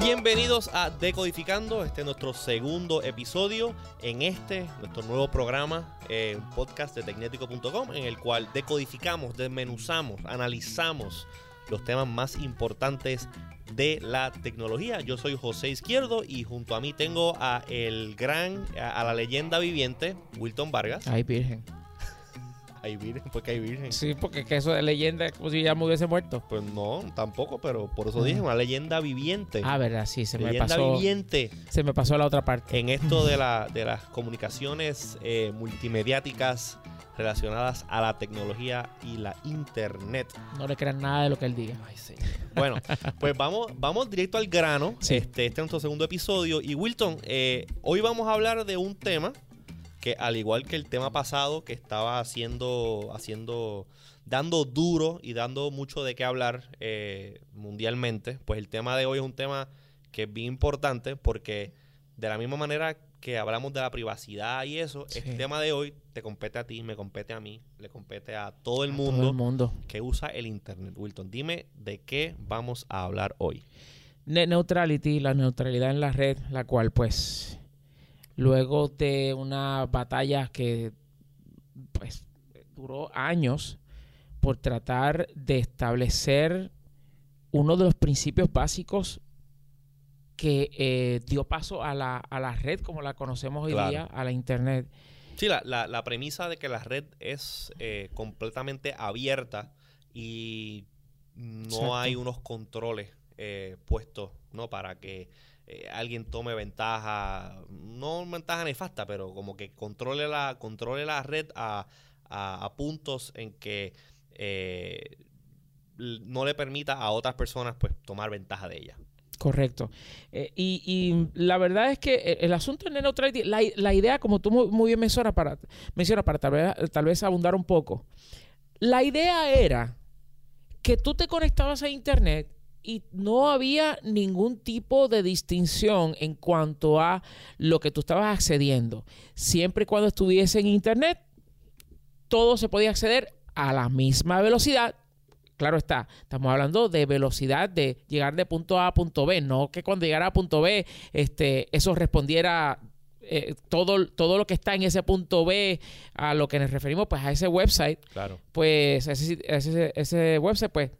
Bienvenidos a Decodificando, este es nuestro segundo episodio en este, nuestro nuevo programa, eh, podcast de tecnético.com, en el cual decodificamos, desmenuzamos, analizamos los temas más importantes de la tecnología. Yo soy José Izquierdo y junto a mí tengo a el gran, a, a la leyenda viviente, Wilton Vargas. Ay, virgen. Hay virgen, porque hay virgen. Sí, porque que eso de leyenda es como si ya me hubiese muerto. Pues no, tampoco, pero por eso dije una leyenda viviente. Ah, verdad, sí, se me leyenda pasó. viviente Se me pasó la otra parte. en esto de, la, de las comunicaciones eh, multimediáticas relacionadas a la tecnología y la internet. No le crean nada de lo que él diga. Ay, sí. Bueno, pues vamos, vamos directo al grano. Sí. Este, este es nuestro segundo episodio. Y Wilton, eh, hoy vamos a hablar de un tema que al igual que el tema pasado que estaba haciendo, haciendo, dando duro y dando mucho de qué hablar eh, mundialmente, pues el tema de hoy es un tema que es bien importante porque de la misma manera que hablamos de la privacidad y eso, Sí. este tema de hoy te compete a ti, me compete a mí, le compete a todo el A mundo Todo el mundo. que usa el internet. Wilton, dime de qué vamos a hablar hoy. Net neutrality, la neutralidad en la red, la cual pues luego de una batalla que pues duró años por tratar de establecer uno de los principios básicos que eh, dio paso a la, a la red como la conocemos hoy Claro. día, a la internet. Sí, la, la- la premisa de que la red es eh, completamente abierta y no Exacto. hay unos controles eh, puestos ¿no? para que eh, alguien tome ventaja, no ventaja nefasta, pero como que controle la, controle la red a, a- a puntos en que eh, no le permita a otras personas pues tomar ventaja de ella. Correcto. Eh, y, la verdad es que el asunto de neutrality, la, la idea, como tú muy bien mencionas, para, mencionas, para tal vez, tal vez abundar un poco, la idea era que tú te conectabas a Internet y no había ningún tipo de distinción en cuanto a lo que tú estabas accediendo. Siempre y cuando estuviese en Internet, todo se podía acceder a la misma velocidad. Claro está, estamos hablando de velocidad de llegar de punto A a punto B, no que cuando llegara a punto B este, eso respondiera eh, todo, todo lo que está en ese punto B a lo que nos referimos pues a ese website, Claro. pues ese, ese, ese website pues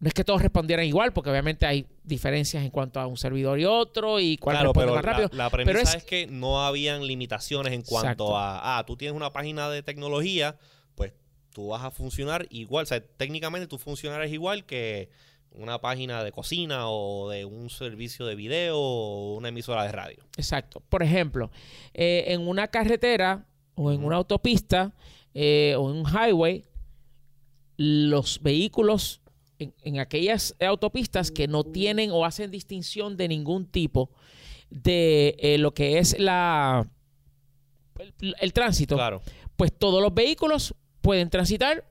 no es que todos respondieran igual porque obviamente hay diferencias en cuanto a un servidor y otro y cuál Claro, responde pero más rápido. La, premisa pero es, es- que no habían limitaciones en cuanto Exacto. a, ah, tú tienes una página de tecnología, tú vas a funcionar igual, o sea, técnicamente tú funcionarás igual que una página de cocina o de un servicio de video o una emisora de radio. Exacto. Por ejemplo, eh, en una carretera o en una autopista eh, o en un highway, los vehículos en, en aquellas autopistas que no tienen o hacen distinción de ningún tipo de eh, lo que es la el, el tránsito, Claro. pues todos los vehículos pueden transitar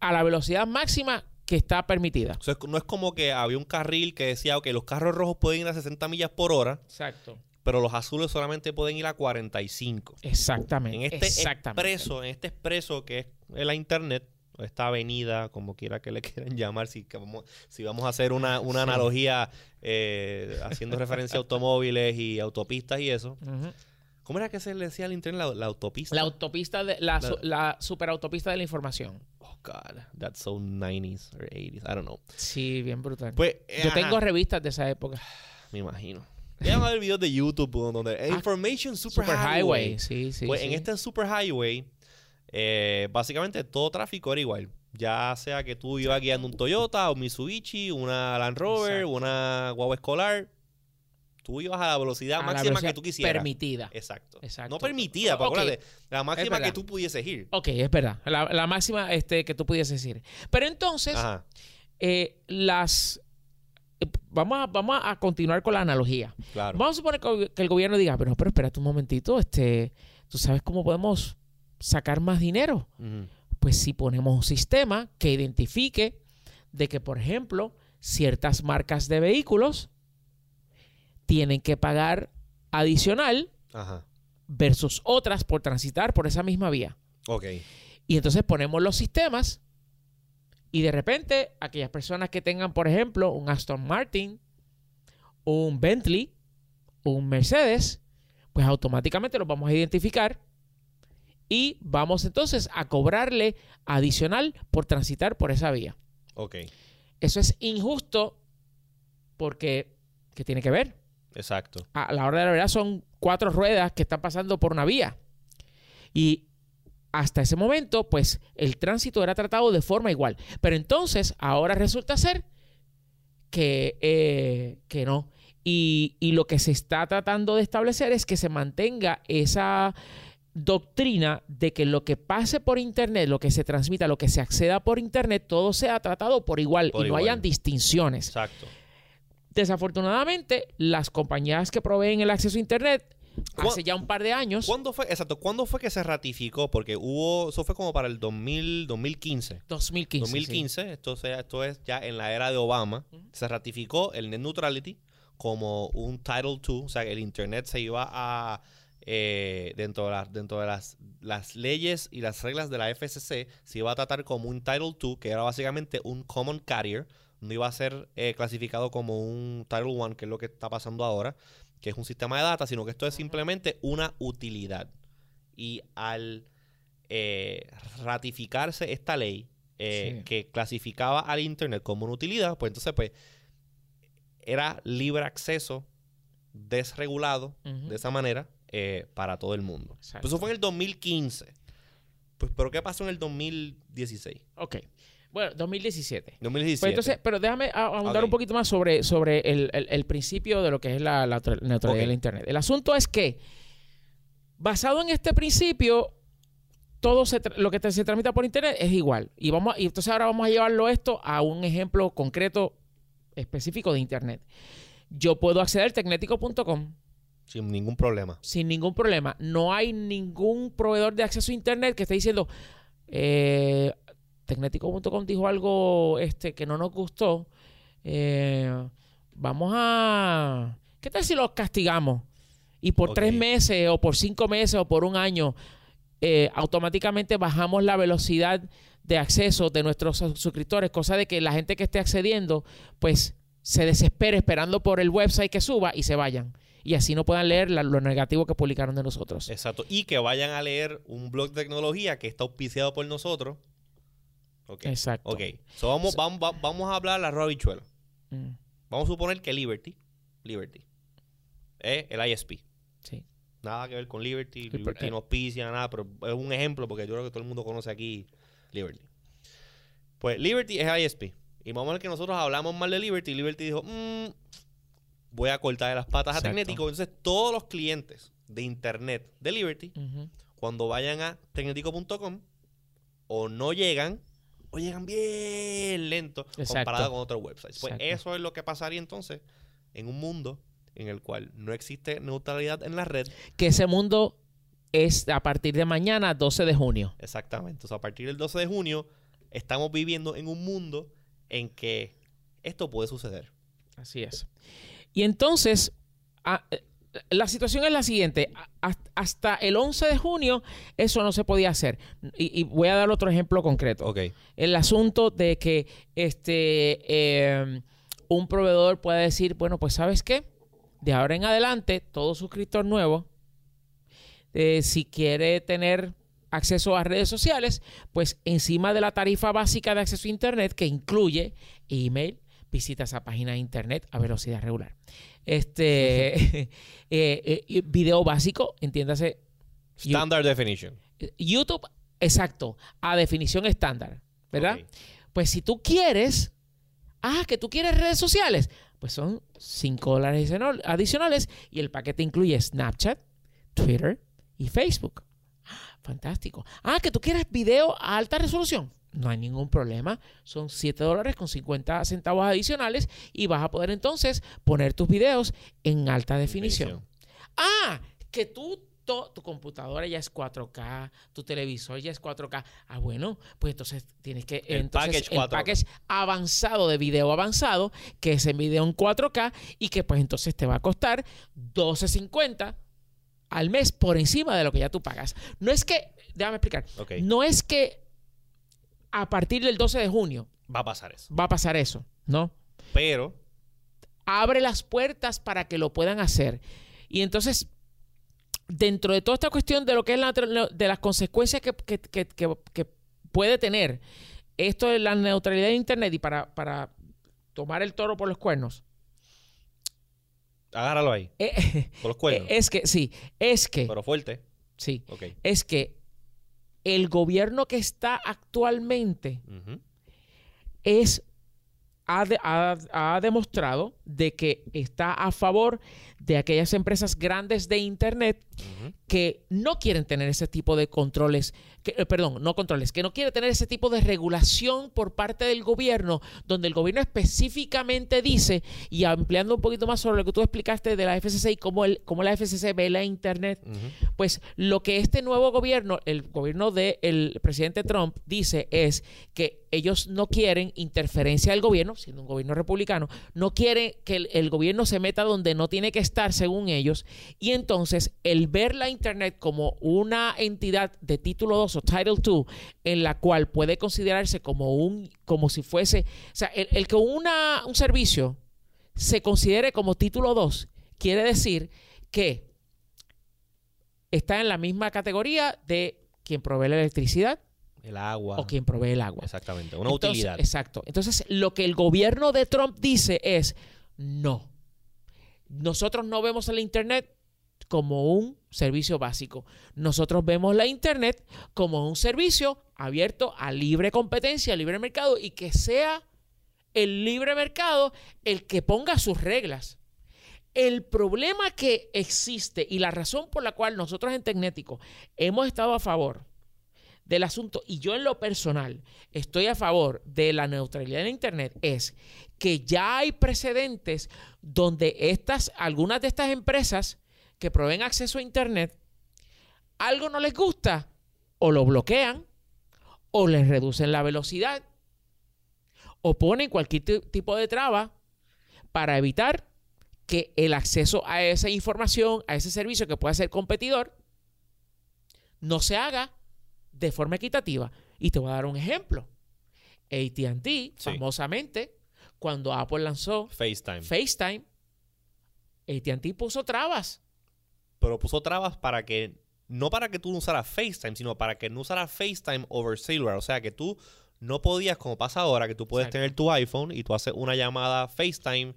a la velocidad máxima que está permitida. O sea, no es como que había un carril que decía, ok, los carros rojos pueden ir a 60 millas por hora, Exacto. pero los azules solamente pueden ir a 45. Exactamente. En este exactamente. expreso, en este expreso que es la internet, esta avenida, como quiera que le quieran llamar, si, vamos, si vamos a hacer una, una Sí. analogía eh, haciendo referencia a automóviles y autopistas y eso. ¿Cómo era que se le decía al internet la, la autopista? La autopista de la, La- su- la superautopista de la información. oh, God, that's so 90s or 80s, I don't know. Sí, bien brutal. Pues, eh, Yo ajá, tengo revistas de esa época. me imagino. Llegan a ver videos de YouTube donde Ah, Information Super, Super Highway. Highway, sí, sí. pues sí. en este Super Highway, eh, básicamente todo tráfico era igual. Ya sea que tú ibas guiando un Toyota, un Mitsubishi, una Land Rover, Exacto. una guagua escolar, tú ibas a la velocidad A la máxima velocidad que tú quisieras. Permitida. Exacto. Exacto. No permitida, acuérdate, la máxima que tú pudieses ir. Ok, es verdad. La, la máxima este, que tú pudieses decir. Pero entonces, eh, las. eh, Vamos a, vamos a continuar con la analogía. Claro. Vamos a suponer que el gobierno diga, pero, pero espérate un momentito, este, ¿tú sabes cómo podemos sacar más dinero? Pues si ponemos un sistema que identifique de que, por ejemplo, ciertas marcas de vehículos tienen que pagar adicional Ajá. versus otras por transitar por esa misma vía. Ok. Y entonces ponemos los sistemas y de repente aquellas personas que tengan, por ejemplo, un Aston Martin, un Bentley, un Mercedes, pues automáticamente los vamos a identificar y vamos entonces a cobrarle adicional por transitar por esa vía. Ok. Eso es injusto porque, ¿qué tiene que ver? Exacto. A la hora de la verdad son cuatro ruedas que están pasando por una vía. Y hasta ese momento, pues el tránsito era tratado de forma igual. Pero entonces, ahora resulta ser que, eh, que no. Y, y lo que se está tratando de establecer es que se mantenga esa doctrina de que lo que pase por internet, lo que se transmita, lo que se acceda por internet, todo sea tratado por igual Por y no hayan distinciones. Exacto. Desafortunadamente, las compañías que proveen el acceso a internet ¿Cuá- hace ya un par de años, ¿Cuándo fue, exacto, cuándo fue que se ratificó? Porque hubo, eso fue como para el 2000, 2015. 2015. sí. 2015, esto, sea, esto es ya en la era de Obama, se ratificó el Net Neutrality como un Title II, o sea, que el Internet se iba a, eh, dentro de, las, dentro de las, las leyes y las reglas de la FCC, se iba a tratar como un Title II, que era básicamente un Common Carrier, no iba a ser eh, clasificado como un Title I, que es lo que está pasando ahora, que es un sistema de data, sino que esto es simplemente una utilidad. Y al eh, ratificarse esta ley eh, Sí. que clasificaba al Internet como una utilidad, pues entonces pues era libre acceso desregulado de esa manera para todo el mundo. Pues eso fue en el 2015. Pues, ¿pero qué pasó en el 2016? Ok. Bueno, 2017. 2017. Pues entonces, pero déjame ahondar un poquito más sobre, sobre el, el- el principio de lo que es la, la tra- neutralidad Ok. del Internet. El asunto es que, basado en este principio, todo se lo que te- se tramita por Internet es igual. Y, vamos, a- y entonces ahora vamos a llevarlo esto a un ejemplo concreto específico de Internet. Yo puedo acceder a tecnético.com Sin ningún problema. sin ningún problema. No hay ningún proveedor de acceso a Internet que esté diciendo, eh, Tecnético.com dijo algo este, que no nos gustó. eh, vamos a... ¿Qué tal si los castigamos? Y por tres meses o por cinco meses o por un año, eh, automáticamente bajamos la velocidad de acceso de nuestros sus- suscriptores, cosa de que la gente que esté accediendo, pues se desespere esperando por el website que suba y se vayan. Y así no puedan leer la- lo negativo que publicaron de nosotros. Exacto. Y que vayan a leer un blog de tecnología que está auspiciado por nosotros. Ok. Exacto. Ok. So vamos, vamos, va- vamos a hablar la Robichuelo. Mm, Vamos a suponer que Liberty, Liberty, es el ISP. sí. Nada que ver con Liberty. Liberty no auspicia nada, pero es un ejemplo porque yo creo que todo el mundo conoce aquí Liberty. Pues Liberty es ISP. Y vamos a ver que nosotros hablamos mal de Liberty. Liberty dijo, "Mm, voy a cortar las patas a. Tecnético. Entonces todos los clientes de Internet de Liberty, cuando vayan a tecnético.com, o no llegan, o llegan bien lento Exacto. comparado con otros websites. Pues Exacto. eso es lo que pasaría entonces en un mundo en el cual no existe neutralidad en la red. Que ese mundo es a partir de mañana, 12 de junio. Exactamente. O sea, a partir del 12 de junio estamos viviendo en un mundo en que esto puede suceder. Así es. Y entonces, a- eh, la situación es la siguiente. Hasta- el 11 de junio eso no se podía hacer. Y, y voy a dar otro ejemplo concreto. Ok. El asunto de que este eh, un proveedor pueda decir, bueno, pues sabes qué, de ahora en adelante, todo suscriptor nuevo, eh, si quiere tener acceso a redes sociales, pues encima de la tarifa básica de acceso a Internet, que incluye email, visitas a páginas de Internet a velocidad regular. Este eh, eh, video básico, entiéndase, Standard definition. YouTube, exacto, a definición estándar, ¿verdad? Pues si tú quieres, ah, que tú quieres redes sociales, pues son 5 dólares adicional- adicionales y el paquete incluye Snapchat, Twitter y Facebook. Ah, Fantástico. Ah, que tú quieres video a alta resolución. No hay ningún problema. Son 7 dólares con 50 centavos adicionales y vas a poder entonces poner tus videos en alta definición. Ah, que tú, tu computadora ya es 4K, tu televisor ya es 4K. Ah, bueno, pues entonces tienes que... El entonces, package el 4K. package avanzado de video avanzado, que es en video en 4K y que pues entonces te va a costar 12.50 al mes por encima de lo que ya tú pagas. No es que, déjame explicar, no es que a partir del 12 de junio Va a pasar eso. va a pasar eso, ¿no? Pero, abre las puertas para que lo puedan hacer. Y entonces, dentro de toda esta cuestión de lo que es la, de las consecuencias que, que- que- que- que puede tener esto de la neutralidad de Internet y para, para tomar el toro por los cuernos, agárralo ahí. eh, Por los cuernos. es que, sí, es que, Pero fuerte. sí, Ok. es que el gobierno que está actualmente es ha, de- ha- ha demostrado de que está a favor de aquellas empresas grandes de internet que no quieren tener ese tipo de controles, que, eh, perdón, no controles, que no quieren tener ese tipo de regulación por parte del gobierno, donde el gobierno específicamente dice, y ampliando un poquito más sobre lo que tú explicaste de la FCC y cómo, el, cómo la FCC ve la Internet, pues lo que este nuevo gobierno, el gobierno del presidente Trump, dice es que ellos no quieren interferencia del gobierno, siendo un gobierno republicano, no quieren que el, el gobierno se meta donde no tiene que estar, según ellos, y entonces el ver la Internet como una entidad de título 2 o Title 2, en la cual puede considerarse como un, como si fuese, o sea, el, el que una, un servicio se considere como título 2, quiere decir que está en la misma categoría de quien provee la electricidad El agua. o quien provee el agua. Exactamente. Una Entonces, utilidad. Exacto. Entonces, lo que el gobierno de Trump dice es, no, nosotros no vemos el Internet como un servicio básico. Nosotros vemos la Internet como un servicio abierto a libre competencia, a libre mercado y que sea el libre mercado el que ponga sus reglas. El problema que existe y la razón por la cual nosotros en Tecnético hemos estado a favor del asunto y yo en lo personal estoy a favor de la neutralidad de Internet es que ya hay precedentes donde estas, algunas de estas empresas que proveen acceso a Internet, algo no les gusta o lo bloquean o les reducen la velocidad o ponen cualquier ti- tipo de traba para evitar que el acceso a esa información, a ese servicio que pueda ser competidor, no se haga de forma equitativa. Y te voy a dar un ejemplo. ATT, famosamente, cuando Apple lanzó FaceTime. FaceTime, ATT puso trabas. Pero puso trabas para que. No para que tú no usaras FaceTime, sino para que no usaras FaceTime over cellular. O sea que tú no podías, como pasa ahora, que tú puedes Exacto. tener tu iPhone y tú haces una llamada FaceTime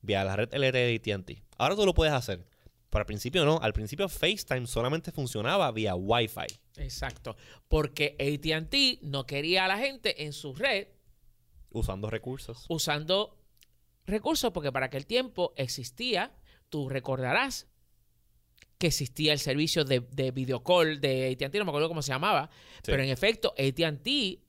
vía la red LTE de ATT. Ahora tú lo puedes hacer. Pero al principio no. Al principio FaceTime solamente funcionaba vía Wi-Fi. Exacto. Porque ATT no quería a la gente en su red Usando recursos. usando recursos, porque para aquel tiempo existía, tú recordarás que existía el servicio de, de video call de AT&T, no me acuerdo cómo se llamaba, pero en efecto AT&T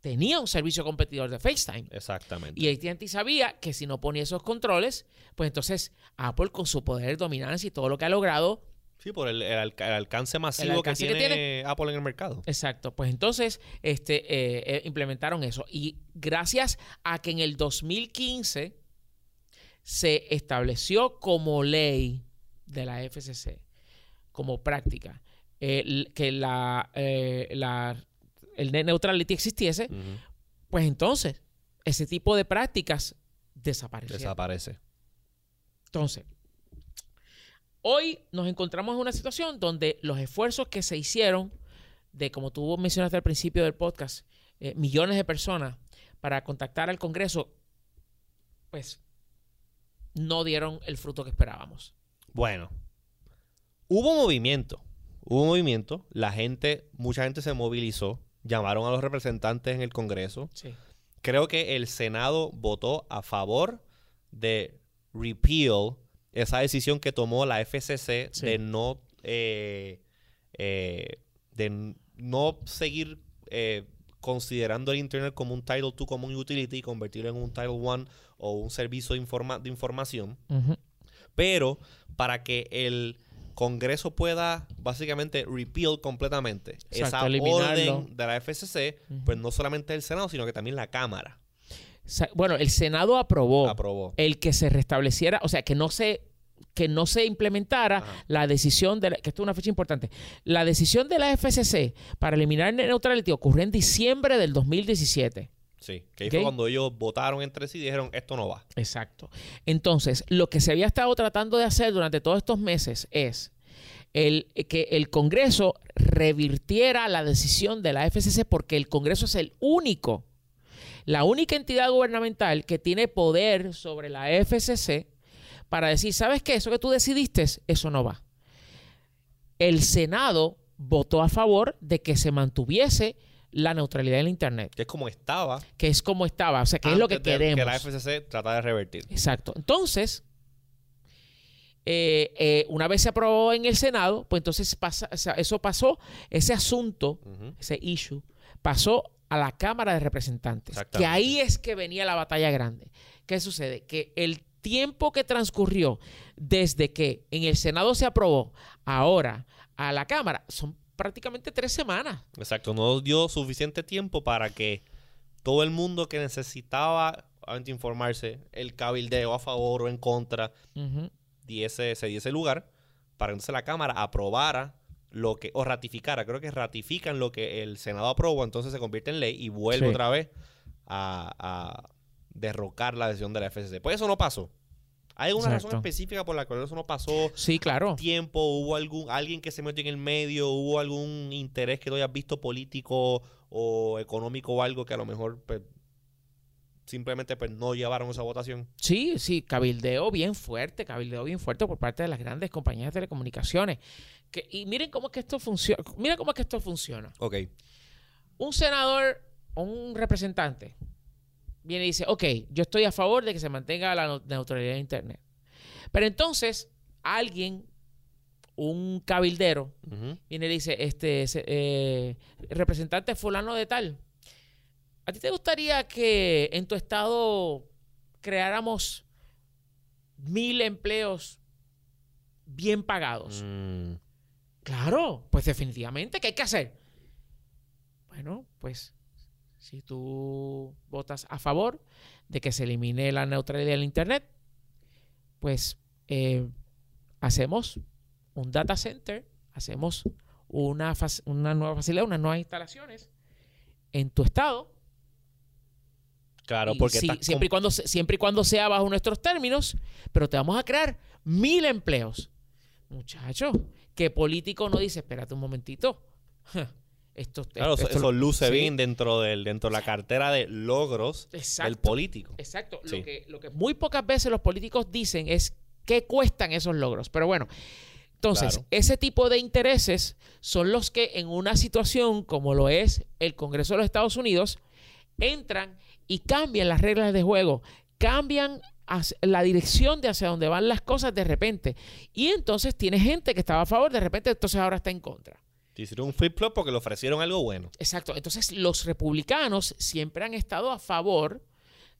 tenía un servicio competidor de FaceTime. Exactamente. Y AT&T sabía que si no ponía esos controles, pues entonces Apple con su poder, dominancia y todo lo que ha logrado, Sí, por el, el alca- el alcance masivo alcance que, que tiene Apple en el mercado. Exacto, pues entonces este, eh, eh, implementaron eso. Y gracias a que en el 2015 se estableció como ley de la FCC, como práctica, eh, que la, eh, la- el net neutrality existiese, pues entonces ese tipo de prácticas desaparecieron. Desaparece. Entonces, hoy nos encontramos en una situación donde los esfuerzos que se hicieron de, como tú mencionaste al principio del podcast, eh, millones de personas para contactar al Congreso, pues no dieron el fruto que esperábamos. Bueno, hubo movimiento. Hubo movimiento. La gente, mucha gente se movilizó. Llamaron a los representantes en el Congreso. Sí. Creo que el Senado votó a favor de repeal esa decisión que tomó la FCC Sí. de no eh, eh, de no seguir eh, considerando el Internet como un Title II, como un utility, y convertirlo en un Title I o un servicio de, informa- de información. Pero para que el Congreso pueda básicamente repeal completamente Exacto, esa eliminarlo. orden de la FCC, pues no solamente el Senado, sino que también la Cámara Bueno, el Senado aprobó aprobó. el que se restableciera, o sea, que no se que no se implementara Ajá. la decisión de la- que esto es una fecha importante. La decisión de la FCC para eliminar el neutrality ocurrió en diciembre del 2017. Sí, que ahí fue cuando ellos votaron entre sí y dijeron, esto no va. Exacto. Entonces, lo que se había estado tratando de hacer durante todos estos meses es el, que el Congreso revirtiera la decisión de la FCC porque el Congreso es el único, la única entidad gubernamental que tiene poder sobre la FCC para decir, ¿sabes qué? Eso que tú decidiste, eso no va. El Senado votó a favor de que se mantuviese la neutralidad del Internet, Que es como estaba. que es como estaba, o sea, que es lo que queremos. Que la FCC trata de revertir. Exacto. Entonces, eh, eh, una vez se aprobó en el Senado, pues entonces pasa, o sea, eso pasó, ese asunto, ese issue, pasó a la Cámara de Representantes. Que ahí es que venía la batalla grande. ¿Qué sucede? Que el tiempo que transcurrió desde que en el Senado se aprobó ahora a la Cámara son prácticamente tres semanas. Exacto, no dio suficiente tiempo para que todo el mundo que necesitaba informarse, el cabildeo a favor o en contra, diese, se diese lugar para que entonces la Cámara aprobara lo que, o ratificara, creo que ratifican lo que el Senado aprobó, entonces se convierte en ley y vuelve Sí. otra vez a, a derrocar la decisión de la FCC. Pues eso no pasó. ¿Hay alguna razón específica por la cual eso no pasó? Sí, claro. tiempo, hubo algún alguien que se metió en el medio, hubo algún interés que tú hayas visto político o económico o algo que a lo mejor pues, simplemente pues, no llevaron esa votación. Sí, sí, cabildeo bien fuerte, cabildeo bien fuerte por parte de las grandes compañías de telecomunicaciones. Que, y miren cómo es que esto funciona. Mira cómo es que esto funciona. Ok. Un senador o un representante viene y dice, ok, yo estoy a favor de que se mantenga la no- neutralidad de Internet. Pero entonces alguien, un cabildero, viene y dice, este, eh, representante fulano de tal, ¿a ti te gustaría que en tu estado creáramos mil empleos bien pagados? Mm, Claro, pues definitivamente, ¿qué hay que hacer? Bueno, pues si tú votas a favor de que se elimine la neutralidad del Internet, pues eh, hacemos un data center, hacemos una, nueva facilidad, unas nuevas instalaciones en tu estado. Claro, porque sí, estás siempre, y cuando, siempre y cuando sea bajo nuestros términos, pero te vamos a crear mil empleos. Muchacho, ¿qué político no dice, espérate un momentito? Esto, claro, eso, esto- eso luce sí. bien dentro del dentro de la cartera de logros del político. Exacto. Sí. Lo, que, lo que muy pocas veces los políticos dicen es qué cuestan esos logros. Pero bueno, entonces, Claro. ese tipo de intereses son los que en una situación como lo es el Congreso de los Estados Unidos, entran y cambian las reglas de juego, cambian la dirección de hacia dónde van las cosas de repente. Y entonces tiene gente que estaba a favor, de repente entonces ahora está en contra. Te hicieron un flip flop porque le ofrecieron algo bueno. Exacto. Entonces, los republicanos siempre han estado a favor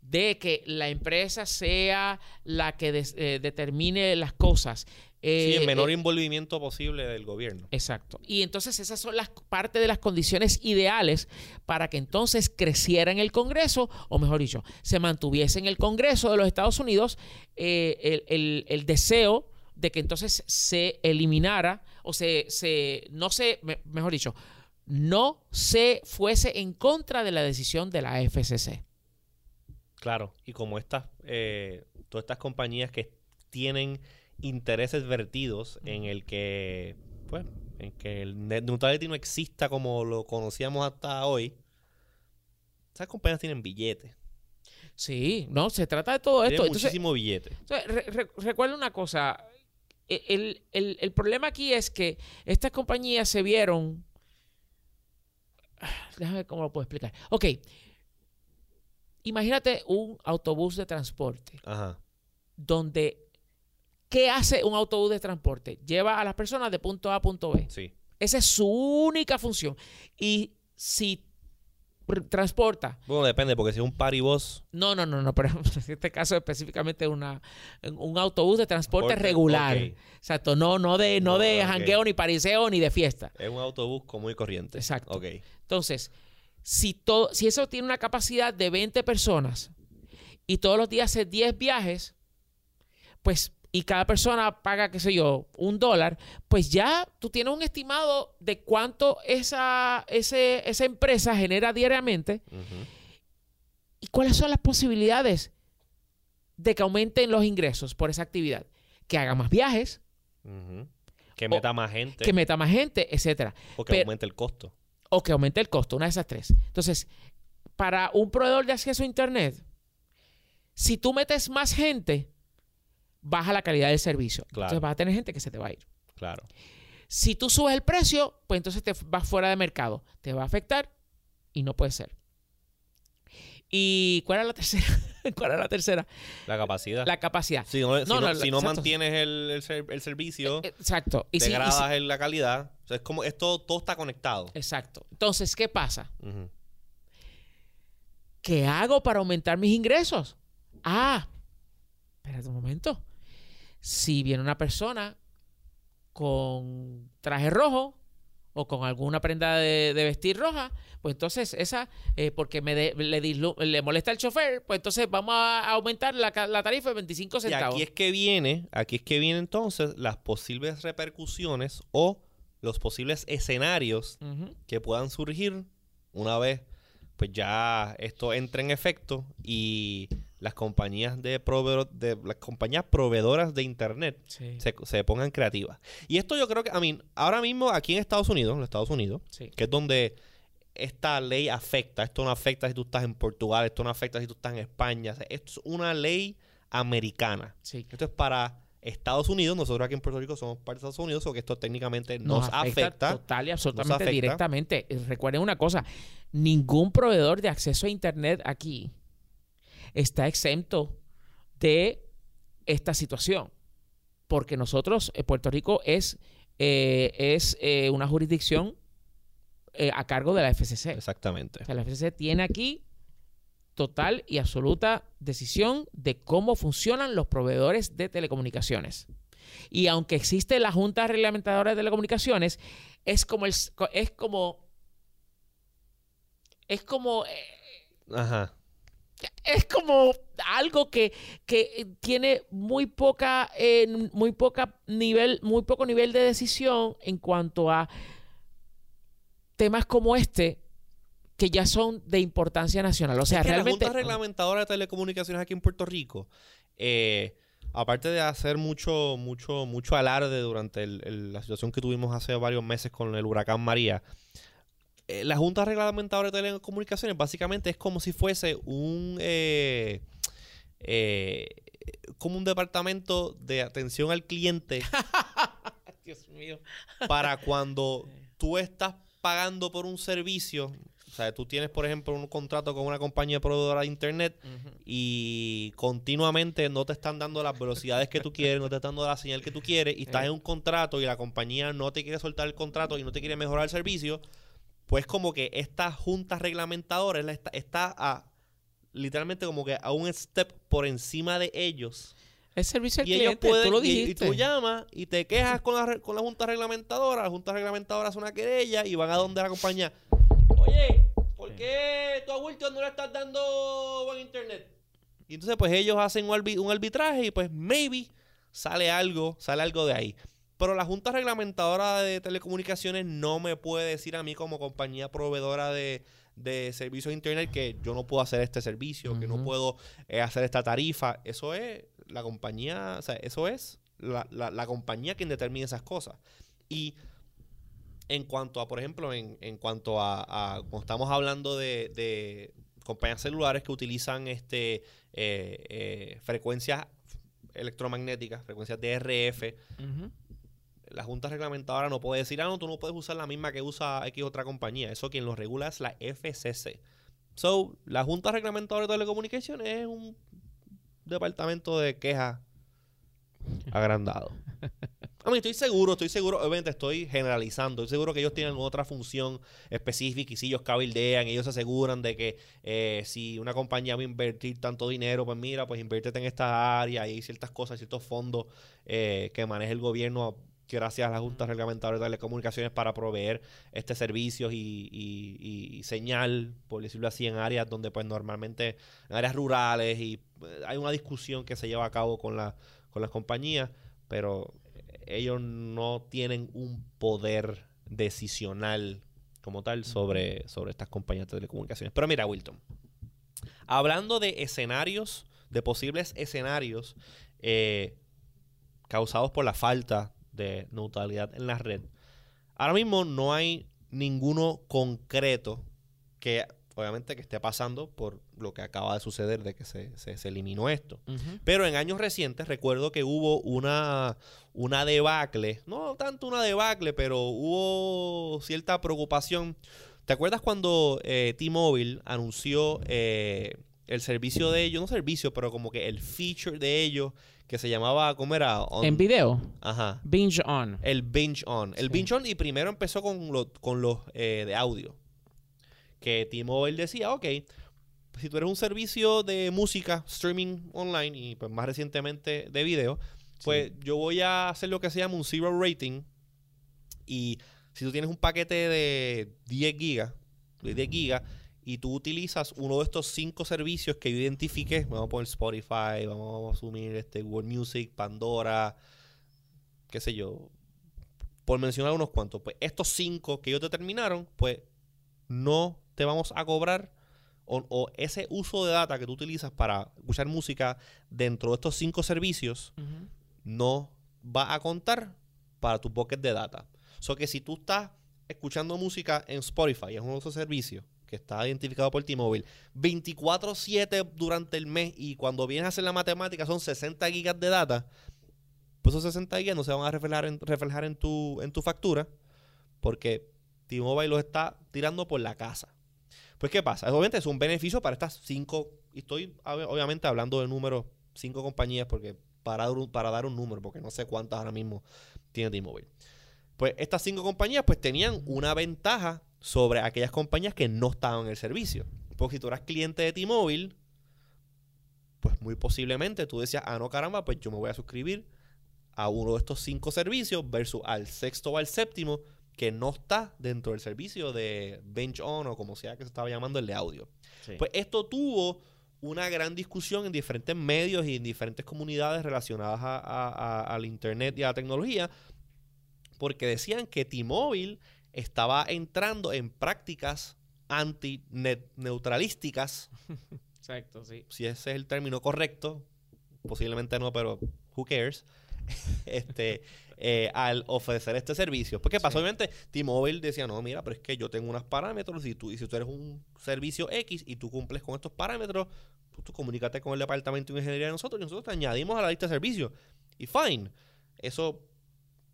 de que la empresa sea la que des- eh, determine las cosas. Sí, Eh, el menor eh, envolvimiento posible del gobierno. Exacto. Y entonces esas son las parte de las condiciones ideales para que entonces creciera en el Congreso, o mejor dicho, se mantuviese en el Congreso de los Estados Unidos eh, el, el- el deseo de que entonces se eliminara o se, se no se, me- mejor dicho, no se fuese en contra de la decisión de la FCC. Claro, y como estas, eh, todas estas compañías que tienen intereses vertidos en el que, pues, en que el net neutrality no exista como lo conocíamos hasta hoy, esas compañías tienen billetes, Sí, no, se trata de todo esto. tienen Entonces, muchísimo billete. Re- recuerda una cosa. e- El, el- el problema aquí es que estas compañías se vieron. Ah, Déjame ver cómo lo puedo explicar. Ok. Imagínate un autobús de transporte Ajá. donde. ¿Qué hace un autobús de transporte? Lleva a las personas de punto A a punto B. Sí. Esa es su única función. Y si transporta Bueno, depende, porque si es un paribus, no, no, no, no, pero en este caso específicamente una, un autobús de transporte regular. ok. Exacto, no, no de, no No, de ok. jangueo, ni pariseo, ni de fiesta. es un autobús común y corriente. Exacto. Ok. Entonces, si, todo, si eso tiene una capacidad de 20 personas y todos los días hace 10 viajes, pues y cada persona paga, qué sé yo, un dólar, pues ya tú tienes un estimado de cuánto esa, ese- esa empresa genera diariamente y cuáles son las posibilidades de que aumenten los ingresos por esa actividad. Que haga más viajes. Que meta más gente que meta más gente, etcétera. o que pero- aumente el costo. O que aumente el costo, una de esas tres. Entonces, para un proveedor de acceso a Internet, si tú metes más gente, baja la calidad del servicio. Claro. Entonces vas a tener gente que se te va a ir. Claro. Si tú subes el precio, pues entonces te vas fuera de mercado. Te va a afectar y no puede ser. ¿Y cuál era la tercera? ¿Cuál era la tercera? La capacidad. La capacidad. Si no, si No, si mantienes el, el ser- el servicio, Eh, Exacto. Y si- y si- degradas el- la calidad. O sea, es como esto todo está conectado. exacto. Entonces, ¿qué pasa? ¿Qué hago para aumentar mis ingresos? Ah, espérate un momento. Si viene una persona con traje rojo o con alguna prenda de, de vestir roja, pues entonces esa, eh, porque me de- le, molesta el chofer, pues entonces vamos a aumentar la, tarifa de 25 Y centavos. aquí es que viene, aquí es que vienen entonces las posibles repercusiones o los posibles escenarios que puedan surgir una vez pues ya esto entre en efecto y las compañías de, proveedor- de las compañías proveedoras de internet Sí, se, se pongan creativas. Y esto yo creo que, a mí, ahora mismo aquí en Estados Unidos, en Estados Unidos, sí. que es donde esta ley afecta. Esto no afecta si tú estás en Portugal, esto no afecta si tú estás en España. Esto es una ley americana. sí. Esto es para Estados Unidos. Nosotros aquí en Puerto Rico somos parte de Estados Unidos, o que esto técnicamente nos, afecta. total y absolutamente afecta. directamente. Recuerden una cosa, ningún proveedor de acceso a internet aquí está exento de esta situación. Porque nosotros, eh, Puerto Rico es, eh, es eh, una jurisdicción eh, a cargo de la FCC. Exactamente. O sea, la FCC tiene aquí total y absoluta decisión de cómo funcionan los proveedores de telecomunicaciones. Y aunque existe la Junta Reglamentadora de Telecomunicaciones, es como el, es como es como eh, Ajá. Es como algo que, que tiene muy poca eh, muy poca nivel muy poco nivel de decisión en cuanto a temas como este que ya son de importancia nacional. O sea Es que realmente La Junta Reglamentadora de Telecomunicaciones aquí en Puerto Rico, eh, aparte de hacer mucho, mucho, mucho alarde durante el- el- la situación que tuvimos hace varios meses con el huracán María, eh, la Junta Reglamentadora de Telecomunicaciones básicamente es como si fuese un eh, eh, como un departamento de atención al cliente Dios mío. para cuando tú estás pagando por un servicio. O sea, tú tienes, por ejemplo, un contrato con una compañía proveedora de internet y continuamente no te están dando las velocidades que tú quieres, no te están dando la señal que tú quieres y estás en un contrato y la compañía no te quiere soltar el contrato y no te quiere mejorar el servicio, pues como que esta junta reglamentadora es la- está, está a literalmente como que a un step por encima de ellos. es servicio al Y ellos pueden, tú lo y- y, dijiste tú llamas y te quejas con la, con la junta reglamentadora, la junta reglamentadora hace una querella y van a donde la compañía. Oye, ¿por qué tú a Wilton no le estás dando buen internet? Y entonces pues ellos hacen un, arbi- un arbitraje y pues maybe sale algo, sale algo de ahí. Pero la Junta Reglamentadora de Telecomunicaciones no me puede decir a mí como compañía proveedora de, de servicios de internet que yo no puedo hacer este servicio, que no puedo eh, hacer esta tarifa. Eso es la compañía, o sea, eso es la, la- la compañía quien determina esas cosas. Y en cuanto a, por ejemplo, en, en cuanto a, a- cuando estamos hablando de, de compañías celulares que utilizan este eh, eh, frecuencias electromagnéticas, frecuencias DRF, Ujú. La Junta Reglamentadora no puede decir, ah, no, tú no puedes usar la misma que usa X otra compañía. Eso quien lo regula es la FCC. So, la Junta Reglamentadora de Telecomunicaciones es un departamento de quejas agrandado. A mí estoy seguro, estoy seguro, obviamente estoy generalizando, estoy seguro que ellos tienen otra función específica y si ellos cabildean, ellos se aseguran de que eh, si una compañía va a invertir tanto dinero, pues mira, pues inviértete en esta área y hay ciertas cosas, ciertos fondos eh, que maneja el gobierno gracias a la Junta Reglamentadora de Telecomunicaciones para proveer este servicios y, y- y- y señal, por decirlo así, en áreas donde pues normalmente, en áreas rurales y eh, hay una discusión que se lleva a cabo con la con las compañías, pero ellos no tienen un poder decisional como tal sobre, sobre estas compañías de telecomunicaciones. Pero mira, Wilton, hablando de escenarios, de posibles escenarios eh, causados por la falta de neutralidad en la red, ahora mismo no hay ninguno concreto que obviamente que esté pasando por lo que acaba de suceder de que se, se, eliminó esto. Pero en años recientes recuerdo que hubo una, una debacle, no tanto una debacle, pero hubo cierta preocupación. ¿Te acuerdas cuando eh, T-Mobile anunció eh, el servicio de ellos, no servicio, pero como que el feature de ellos que se llamaba, ¿cómo era? en video. Ajá. Binge On. El Binge On. El Binge On y primero empezó con, con los eh, de audio que T-Mobile decía, ok, si tú eres un servicio de música, streaming online y pues más recientemente de video, pues yo voy a hacer lo que se llama un zero rating y si tú tienes un paquete de 10 gigas, de 10 gigas, y tú utilizas uno de estos cinco servicios que yo identifique, vamos a poner Spotify, vamos a asumir este Google Music, Pandora, qué sé yo, por mencionar unos cuantos, pues estos cinco que ellos determinaron, pues no te vamos a cobrar o, ese uso de data que tú utilizas para escuchar música dentro de estos cinco servicios no va a contar para tu bucket de data. O so que si tú estás escuchando música en Spotify, es uno de esos servicios que está identificado por T-Mobile, 24/7 durante el mes y cuando vienes a hacer la matemática son 60 gigas de data, pues esos 60 gigas no se van a reflejar en, reflejar en, tu, en tu factura porque T-Mobile los está tirando por la casa. Pues, ¿qué pasa? Obviamente es un beneficio para estas cinco, y estoy obviamente hablando de números, cinco compañías, porque para, para dar un número, porque no sé cuántas ahora mismo tiene T-Mobile. Pues estas cinco compañías pues tenían una ventaja sobre aquellas compañías que no estaban en el servicio. Porque si tú eras cliente de T-Mobile, pues muy posiblemente tú decías, ah, no caramba, pues yo me voy a suscribir a uno de estos cinco servicios versus al sexto o al séptimo, que no está dentro del servicio de Bench On o como sea que se estaba llamando el de audio. Pues esto tuvo una gran discusión en diferentes medios y en diferentes comunidades relacionadas al Internet y a la tecnología, porque decían que T-Mobile estaba entrando en prácticas anti-neutralísticas. Exacto, sí. Si ese es el término correcto, posiblemente no, pero who cares. este, eh, al ofrecer este servicio. Porque pasó, obviamente, T-Mobile decía, no, mira, pero es que yo tengo unos parámetros y, tú, y si tú eres un servicio X y tú cumples con estos parámetros, pues tú comunícate con el departamento de ingeniería de nosotros y nosotros te añadimos a la lista de servicios. Y fine, eso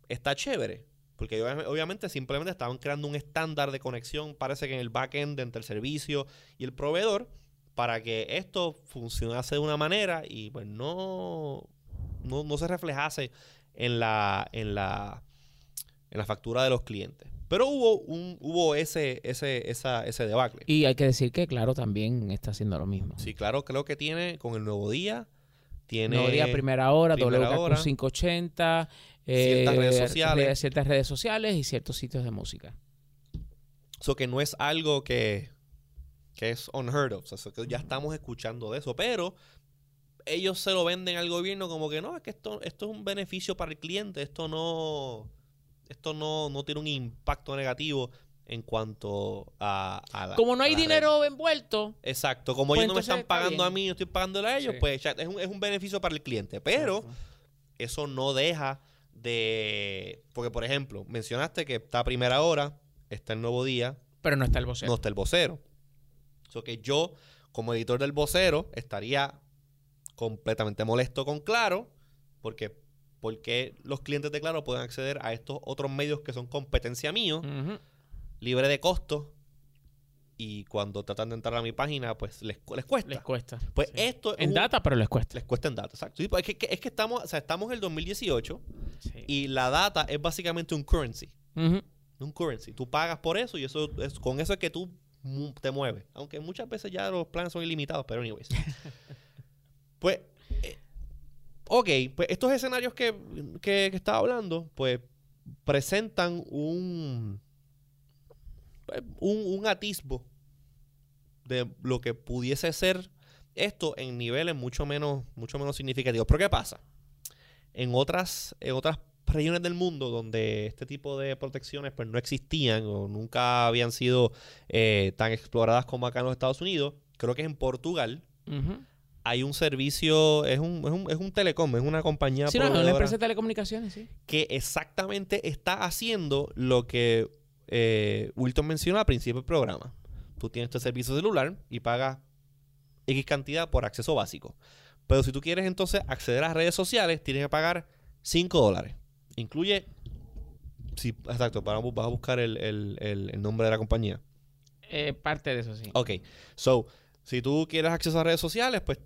está chévere. Porque obviamente simplemente estaban creando un estándar de conexión, parece que en el backend entre el servicio y el proveedor, para que esto funcionase de una manera y pues no, no, no se reflejase en la, en la, en la factura de los clientes. Pero hubo un hubo ese ese esa, ese debacle. Y hay que decir que claro también está haciendo lo mismo. Sí, claro, creo que tiene con el Nuevo Día tiene Nuevo Día primera hora, primera WKQ 580, ciertas redes eh, sociales, ciertas redes sociales y ciertos sitios de música. Eso que no es algo que que es unheard of, o sea, que ya estamos escuchando de eso, pero ellos se lo venden al gobierno como que no, es que esto, esto es un beneficio para el cliente, esto no, esto no, no tiene un impacto negativo en cuanto a, a la, Como no hay dinero envuelto. Exacto, como ellos pues no me están pagando a mí, yo estoy pagando a ellos, pues es un, es un, beneficio para el cliente. Pero eso no deja de... Porque, por ejemplo, mencionaste que está a primera hora, está el nuevo día. Pero no está el vocero. No está el vocero. Eso que yo, como editor del vocero, estaría completamente molesto con Claro, porque porque los clientes de Claro pueden acceder a estos otros medios que son competencia mío, libre de costos, y cuando tratan de entrar a mi página, pues les, les cuesta. Les cuesta. Pues esto en data, pero les cuesta. Les cuesta en data, exacto. Pues es, que, es que estamos, o sea, estamos en el 2018 y la data es básicamente un currency. Un currency. Tú pagas por eso y eso es, con eso es que tú te mueves. Aunque muchas veces ya los planes son ilimitados, pero anyways. Pues, eh, ok, pues estos escenarios que, que, estaba hablando, pues presentan un, pues, un, un atisbo de lo que pudiese ser esto en niveles mucho menos, mucho menos significativos. Pero ¿qué pasa? En otras, en otras regiones del mundo donde este tipo de protecciones pues no existían o nunca habían sido eh, tan exploradas como acá en los Estados Unidos, creo que es en Portugal, hay un servicio, es un, es un, es un telecom, es una compañía Sí, no, es una empresa de telecomunicaciones, sí. que exactamente está haciendo lo que eh, Wilton mencionó al principio del programa. Tú tienes tu servicio celular y pagas X cantidad por acceso básico. Pero si tú quieres entonces acceder a las redes sociales, tienes que pagar 5 dólares. Incluye... Sí, exacto, para- vas a buscar el, el- el- el nombre de la compañía. Eh, parte de eso, sí. Ok, so, si tú quieres acceso a redes sociales, pues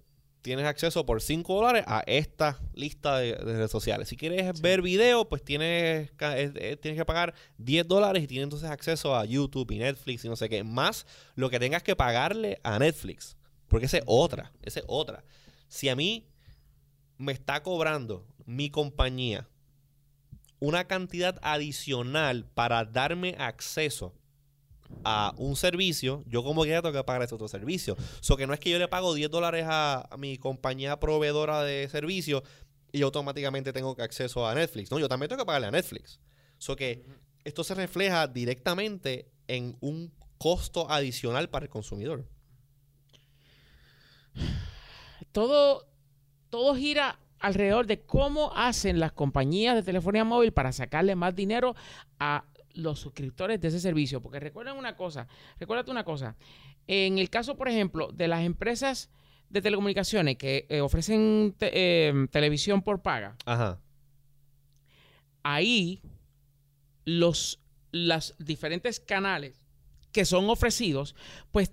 tienes acceso por 5 dólares a esta lista de, de redes sociales. Si quieres ver video, pues tienes, eh, tienes que pagar 10 dólares y tienes entonces acceso a YouTube y Netflix y no sé qué. Más lo que tengas que pagarle a Netflix. Porque esa es otra, esa es otra. Si a mí me está cobrando mi compañía una cantidad adicional para darme acceso a un servicio, yo como quiera tengo que pagar ese otro servicio. So que no es que yo le pago 10 dólares a, a mi compañía proveedora de servicio y automáticamente tengo acceso a Netflix. No, yo también tengo que pagarle a Netflix. So que esto se refleja directamente en un costo adicional para el consumidor. Todo, todo gira alrededor de cómo hacen las compañías de telefonía móvil para sacarle más dinero a los suscriptores de ese servicio. Porque recuerden una cosa, recuérdate una cosa. En el caso, por ejemplo, de las empresas de telecomunicaciones que eh, ofrecen te- eh, televisión por paga, Ajá. ahí los las diferentes canales que son ofrecidos, pues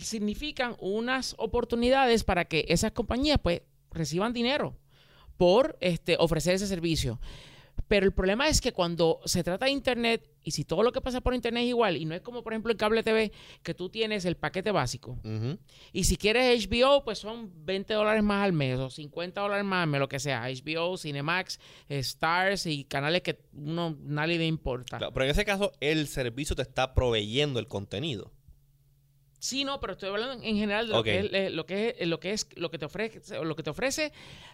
significan unas oportunidades para que esas compañías pues reciban dinero por este ofrecer ese servicio. Pero el problema es que cuando se trata de internet y si todo lo que pasa por internet es igual y no es como por ejemplo en cable TV que tú tienes el paquete básico y si quieres HBO, pues son 20 dólares más al mes o 50 dólares más al mes, lo que sea. HBO, Cinemax, Stars y canales que uno nadie le importa. Claro, pero en ese caso, el servicio te está proveyendo el contenido. Sí, no, pero estoy hablando en general de lo, que es, eh, lo que es lo que es lo que te ofrece lo que te ofrece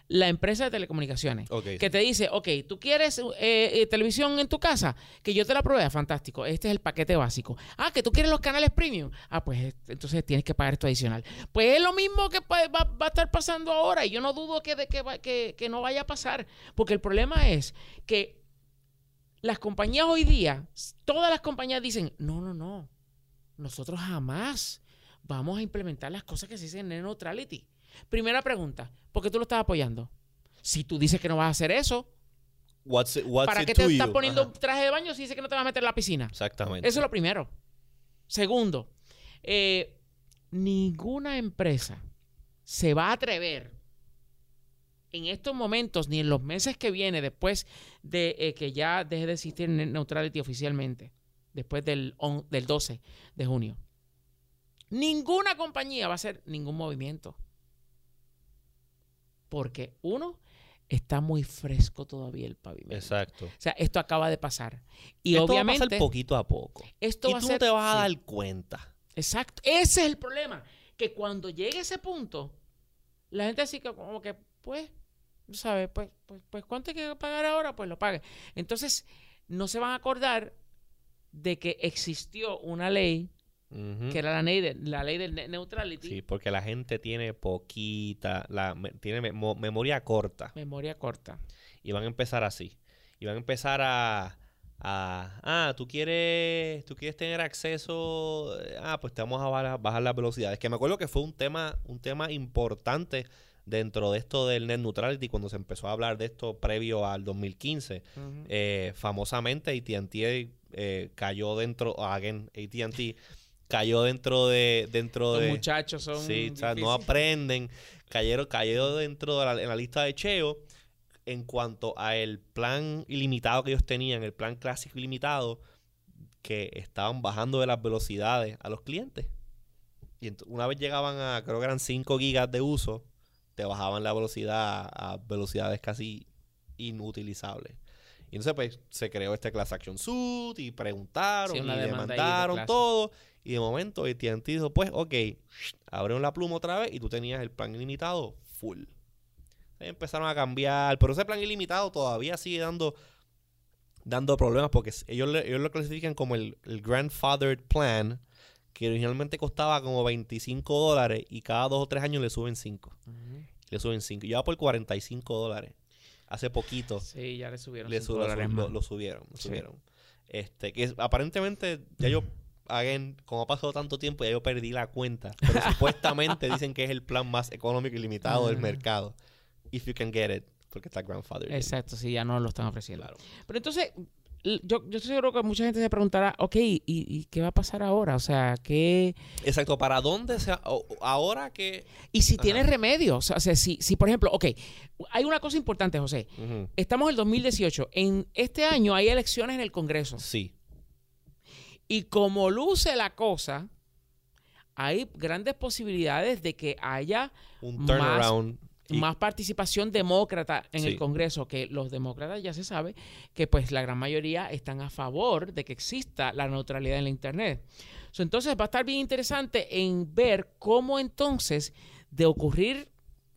la empresa de telecomunicaciones. Que te dice, ok, tú quieres eh, eh, televisión en tu casa, que yo te la provea, fantástico. Este es el paquete básico. Ah, que tú quieres los canales premium. Ah, pues eh, entonces tienes que pagar esto adicional. Pues es lo mismo que pa- va, va a estar pasando ahora y yo no dudo que, de que, va- que, que no vaya a pasar. Porque el problema es que las compañías hoy día, todas las compañías dicen, no, no, no, nosotros jamás vamos a implementar las cosas que se dicen en neutrality. Primera pregunta, ¿por qué tú lo estás apoyando? Si tú dices que no vas a hacer eso, What's it, what's ¿para qué te estás you? poniendo Ajá. un traje de baño si dices que no te vas a meter en la piscina? Exactamente. Eso es lo primero. Segundo, eh, ninguna empresa se va a atrever en estos momentos ni en los meses que viene después de eh, que ya deje de existir Neutrality oficialmente, después del, on- del 12 de junio. Ninguna compañía va a hacer ningún movimiento. Porque uno, está muy fresco todavía el pavimento. Exacto. O sea, esto acaba de pasar. Y Esto obviamente va a pasar poquito a poco. esto y va tú ser no te vas a dar cuenta. Exacto. Ese es el problema. Que cuando llegue ese punto, la gente así que como que, pues, ¿sabes? Pues, pues, pues, ¿cuánto hay que pagar ahora? Pues lo pague. Entonces, no se van a acordar de que existió una ley, que era la ley, de, la ley del net neutrality, Sí, porque la gente tiene poquita, la, tiene memo- memoria corta. memoria corta. Y van a empezar así. Y van a empezar a, a, ah, tú quieres, tú quieres tener acceso, eh, ah, pues te vamos a bajar, bajar las velocidades. Que me acuerdo que fue un tema, un tema importante dentro de esto del net neutrality cuando se empezó a hablar de esto previo al 2015. Ujú. Eh, famosamente AT&T eh, cayó dentro, again, AT&T cayó dentro de, dentro Los de, muchachos son Sí, o sea, no aprenden. Cayeron, cayó dentro de la, en la lista de Cheo en cuanto a el plan ilimitado que ellos tenían, el plan clásico ilimitado, que estaban bajando de las velocidades a los clientes. Y una vez llegaban a, creo que eran 5 gigas de uso, te bajaban la velocidad a, a velocidades casi inutilizables. Y entonces pues se creó este class action suit y preguntaron Sí, y de demandaron clase. todo. Y de momento AT&T dijo, pues, ok, abrieron la pluma otra vez y tú tenías el plan ilimitado full. empezaron a cambiar, pero ese plan ilimitado todavía sigue dando dando problemas porque ellos, le- ellos lo clasifican como el, el grandfathered plan, que originalmente costaba como 25 dólares y cada dos o tres años le suben 5. Le suben 5. Ya va por 45 dólares. Hace poquito Sí, ya le subieron le cinco su- lo, lo- lo subieron. lo Sí. subieron. Este, que es- aparentemente ya yo, again, como ha pasado tanto tiempo, ya yo perdí la cuenta. Pero supuestamente dicen que es el plan más económico y limitado del mercado. If you can get it, porque está grandfather. Exacto, sí, ya no lo están ofreciendo. Claro. Pero entonces, yo, yo estoy seguro que mucha gente se preguntará, ok, ¿y, y qué va a pasar ahora? O sea, ¿qué...? Exacto, ¿para dónde se... ahora que... Y si Ajá. tiene remedios, o sea, si, si por ejemplo, ok, hay una cosa importante, José. Estamos en el 2018. En este año hay elecciones en el Congreso. Sí. Y como luce la cosa, hay grandes posibilidades de que haya Un Más- turnaround. Y- más participación demócrata en Sí. el Congreso, que los demócratas ya se sabe que pues la gran mayoría están a favor de que exista la neutralidad en la Internet. So, entonces va a estar bien interesante en ver cómo entonces de ocurrir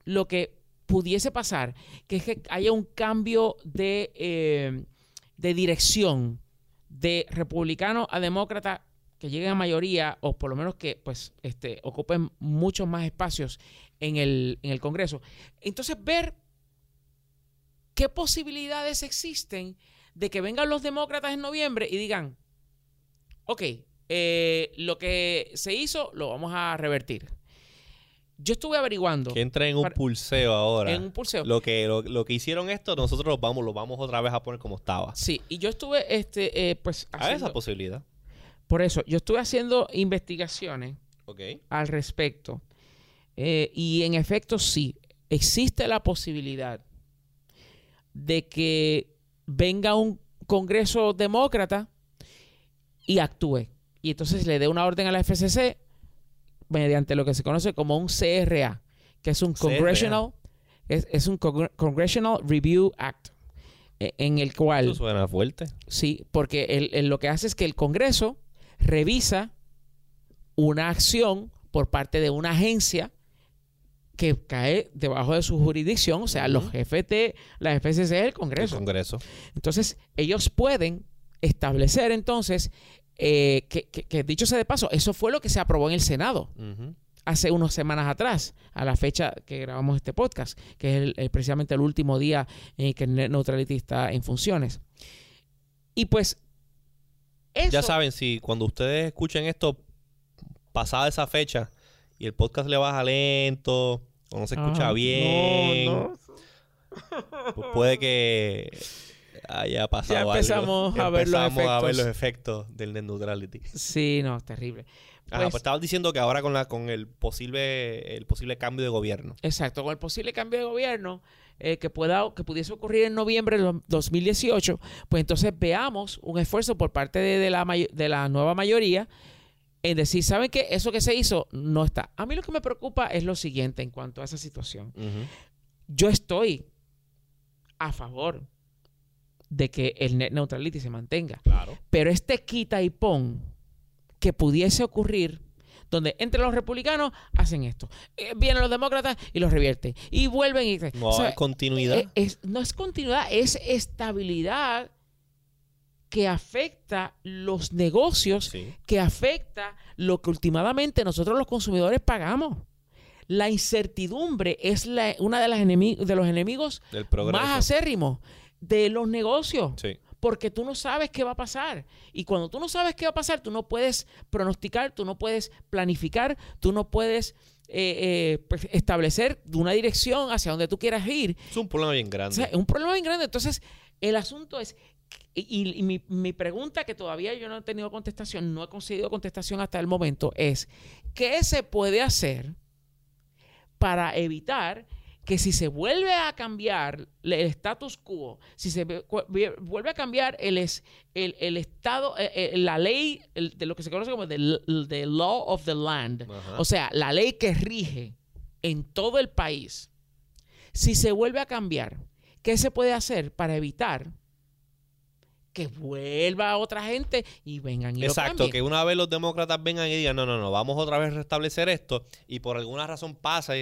lo que pudiese pasar, que es que haya un cambio de, eh, de dirección de republicano a demócrata que lleguen a mayoría o por lo menos que pues este ocupen muchos más espacios en el, en el Congreso. Entonces ver qué posibilidades existen de que vengan los demócratas en noviembre y digan, ok, eh, lo que se hizo lo vamos a revertir. Yo estuve averiguando Que entre en un Para- pulseo ahora. en un pulseo. Lo que, lo, lo que hicieron esto, nosotros lo vamos, lo vamos otra vez a poner como estaba. Sí, y yo estuve, este, eh, pues, A haciendo- esa posibilidad. por eso, yo estuve haciendo investigaciones Ok. al respecto. Eh, y en efecto, sí, existe la posibilidad de que venga un Congreso demócrata y actúe. Y entonces le dé una orden a la FCC mediante lo que se conoce como un CRA, que es un. Congressional, es, es un Congre- Congressional Review Act, eh, en el cual... Eso suena fuerte. Sí, porque el- el- lo que hace es que el Congreso revisa una acción por parte de una agencia que cae debajo de su jurisdicción, o sea, los jefes de la FCC es el El Congreso. Congreso. Entonces, ellos pueden establecer entonces eh, que, que- que dicho sea de paso, eso fue lo que se aprobó en el Senado hace unas semanas atrás, a la fecha que grabamos este podcast, que es el- el- precisamente el último día en que Net Neutrality está en funciones. Y pues, eso, Ya saben, si cuando ustedes escuchen esto pasada esa fecha y el podcast le baja lento o no se escucha Ah, bien, no, no. pues puede que haya pasado algo. empezamos a ver los Empezamos a ver efectos. los efectos del net neutrality. Sí, no, es terrible. Ajá, Pues- pues estabas diciendo que ahora con la con el posible el posible cambio de gobierno. Exacto, con el posible cambio de gobierno eh, que pueda que pudiese ocurrir en noviembre de 2018, pues entonces veamos un esfuerzo por parte de, de la, de la nueva mayoría en decir, ¿saben qué? Eso que se hizo no está. A mí lo que me preocupa es lo siguiente en cuanto a esa situación. Yo estoy a favor de que el net neutrality se mantenga. Claro. Pero este quita y pon que pudiese ocurrir, donde entre los republicanos hacen esto, eh, vienen los demócratas y los revierten, y vuelven y... No o sea, hay continuidad. eh, es- no es continuidad, es estabilidad que afecta los negocios, sí. que afecta lo que últimamente nosotros los consumidores pagamos. La incertidumbre es la- una de, las enemi- de los enemigos más acérrimos de los negocios Sí. porque tú no sabes qué va a pasar. Y cuando tú no sabes qué va a pasar, tú no puedes pronosticar, tú no puedes planificar, tú no puedes eh, eh, pues, establecer una dirección hacia donde tú quieras ir. Es un problema bien O grande. sea, es un problema bien grande. Entonces, el asunto es, y, y mi, mi pregunta que todavía yo no he tenido contestación, no he conseguido contestación hasta el momento, es, ¿qué se puede hacer para evitar que si se vuelve a cambiar el status quo, si se vuelve a cambiar el, es- el, el estado, eh, eh, la ley de lo que se conoce como the, the law of the land, Ajá. o sea, la ley que rige en todo el país, si se vuelve a cambiar, ¿qué se puede hacer para evitar que vuelva otra gente y vengan y Exacto, que una vez los demócratas vengan y digan, no, no, no, vamos otra vez a restablecer esto, y por alguna razón pasa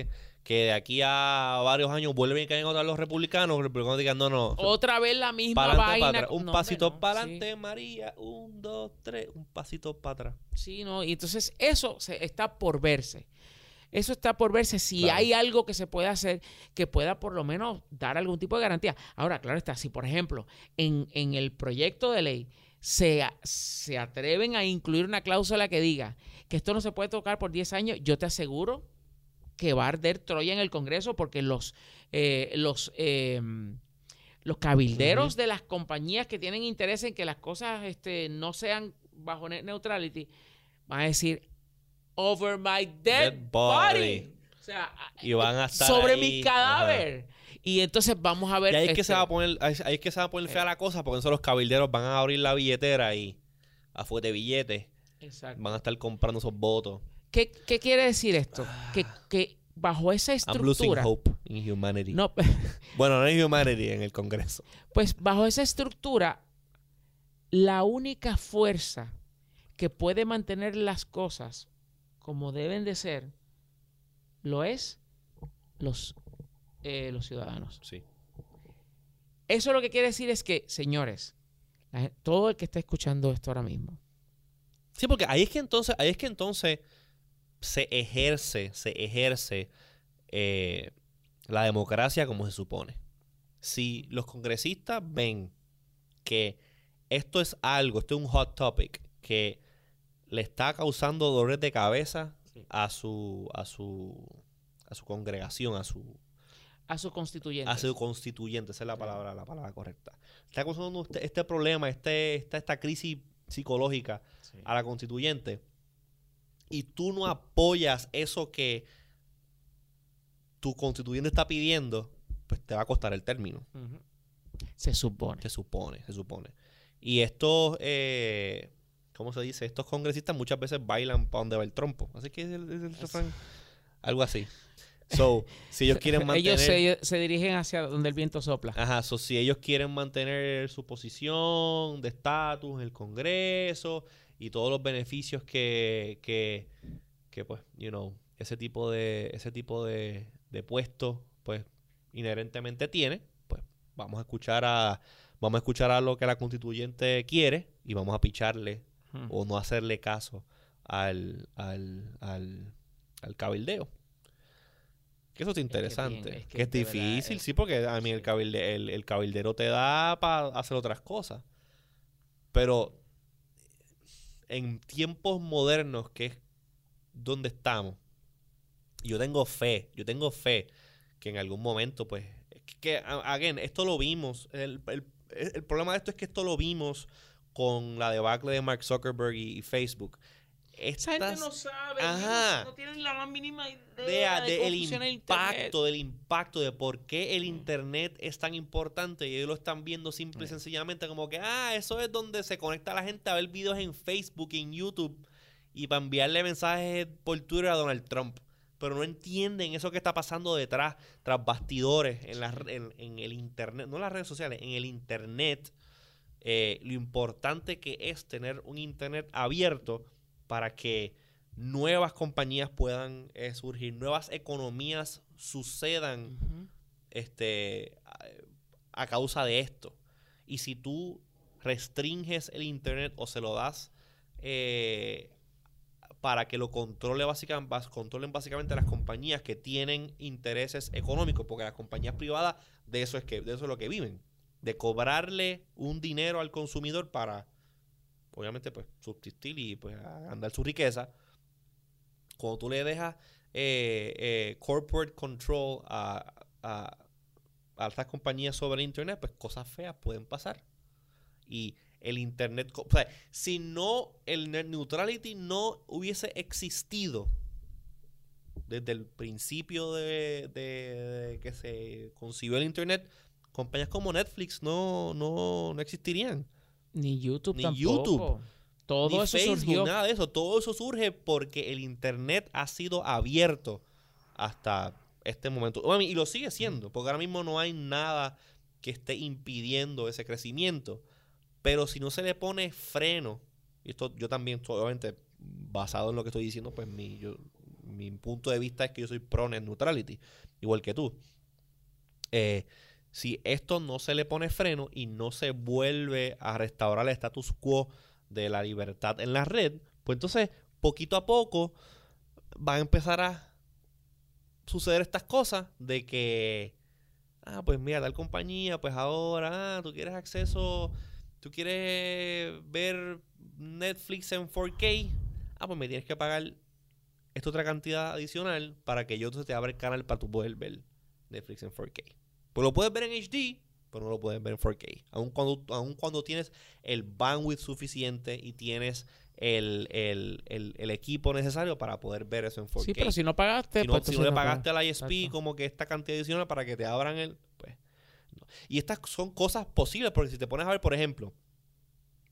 que de aquí a varios años vuelven y caen otra vez los republicanos, los republicanos digan, no, no. Otra vez la misma pa'lante, pa' vaina. atrás. Un No, pasito no, para sí. adelante, María. Un, dos, tres. Un pasito para atrás. Sí, no, y entonces eso se, está por verse. Eso está por verse si Claro. hay algo que se puede hacer que pueda por lo menos dar algún tipo de garantía. Ahora, claro está, si por ejemplo en, en el proyecto de ley se, se atreven a incluir una cláusula que diga que esto no se puede tocar por 10 años, yo te aseguro que va a arder Troya en el Congreso porque los, eh, los, eh, los cabilderos de las compañías que tienen interés en que las cosas este, no sean bajo net neutrality van a decir over my dead, Dead body. body. O sea, Y van a estar sobre ahí, mi cadáver. Y entonces vamos a ver. Y ahí es que este, se va a poner, ahí ahí es que se va a poner fea la cosa, porque entonces los cabilderos van a abrir la billetera y a fuerte billete Exacto. van a estar comprando esos votos. ¿Qué, qué quiere decir esto? Que, que bajo esa I'm losing estructura. hope in humanity. No, Bueno, no en humanity, en el Congreso. Pues bajo esa estructura, la única fuerza que puede mantener las cosas como deben de ser, lo es los, eh, los ciudadanos. Sí. Eso lo que quiere decir es que, señores, la todo el que está escuchando esto ahora mismo, Sí, porque ahí es que entonces, ahí es que entonces se ejerce, se ejerce eh, la democracia como se supone. Si los congresistas ven que esto es algo, esto es un hot topic que le está causando dolores de cabeza Sí. a su, a su, a su congregación, a su, a sus constituyentes. a su constituyente, esa es la palabra, la palabra correcta. Está causando este, este problema, este, esta, esta crisis psicológica Sí. a la constituyente y tú no apoyas eso que tu constituyente está pidiendo, pues te va a costar el término. Se supone. Se supone, se supone. Y estos, eh, ¿cómo se dice? Estos congresistas muchas veces bailan para donde va el trompo. Así que es el, el refrán. Algo así. So, si ellos quieren mantener... Ellos se, se dirigen hacia donde el viento sopla. Ajá, so, si ellos quieren mantener su posición de estatus en el Congreso y todos los beneficios que, que, que, pues, you know, ese tipo de, ese tipo de, de puesto, pues, inherentemente tiene, pues, vamos a escuchar a, vamos a escuchar a lo que la constituyente quiere y vamos a picharle Ujú. o no hacerle caso al, al, al, al cabildeo. Que eso es interesante. es que, que es verdad difícil, es- sí, porque a mí el, cabilde- el, el cabildero te da para hacer otras cosas. Pero en tiempos modernos, que es donde estamos, yo tengo fe, yo tengo fe que en algún momento, pues, que, again, esto lo vimos. El, el- el problema de esto es que esto lo vimos con la debacle de Mark Zuckerberg y, y Facebook. Esa gente no sabe, Ajá. no, no tienen la más mínima idea de cómo del funciona el internet. impacto, del impacto de por qué el internet es tan importante y ellos lo están viendo simple y Sí. sencillamente como que, ah, eso es donde se conecta la gente a ver videos en Facebook y en YouTube y para enviarle mensajes por Twitter a Donald Trump. Pero no entienden eso que está pasando detrás, tras bastidores, en, las re- en, en el internet, no en las redes sociales, en el internet. Eh, lo importante que es tener un internet abierto para que nuevas compañías puedan eh, surgir, nuevas economías sucedan este, a, a causa de esto. Y si tú restringes el Internet o se lo das eh, para que lo controle básicamente, controlen básicamente las compañías que tienen intereses económicos, porque las compañías privadas de eso es que de eso es lo que viven, de cobrarle un dinero al consumidor para obviamente pues subsistir y pues andar su riqueza. Cuando tú le dejas eh, eh, corporate control a, a, estas compañías sobre el internet, pues cosas feas pueden pasar. Y el internet, si no el net neutrality no hubiese existido desde el principio de, de- de que se concibió el internet, compañías como Netflix no, no, no existirían. Ni YouTube Ni tampoco. YouTube. Todo Ni eso Facebook, surgió. nada de eso. Todo eso surge porque el internet ha sido abierto hasta este momento. Y lo sigue siendo, porque ahora mismo no hay nada que esté impidiendo ese crecimiento. Pero si no se le pone freno, y esto yo también, obviamente, basado en lo que estoy diciendo, pues mi, yo, mi punto de vista es que yo soy pro net neutrality, igual que tú. Eh, si esto no se le pone freno y no se vuelve a restaurar el status quo de la libertad en la red, pues entonces poquito a poco van a empezar a suceder estas cosas de que, ah, pues mira, tal compañía, pues ahora, ah, tú quieres acceso, tú quieres ver Netflix en 4K, ah, pues me tienes que pagar esta otra cantidad adicional para que yo te abra el canal para tú poder ver Netflix en 4K. Pues lo puedes ver en HD, pero no lo puedes ver en 4K. Aun cuando, aun cuando tienes el bandwidth suficiente y tienes el, equipo necesario para poder ver eso en 4K. Sí, pero si no pagaste... Si no, pues le pagaste al ISP como que esta cantidad adicional para que te abran el... Pues, Y estas son cosas posibles, porque si te pones a ver, por ejemplo,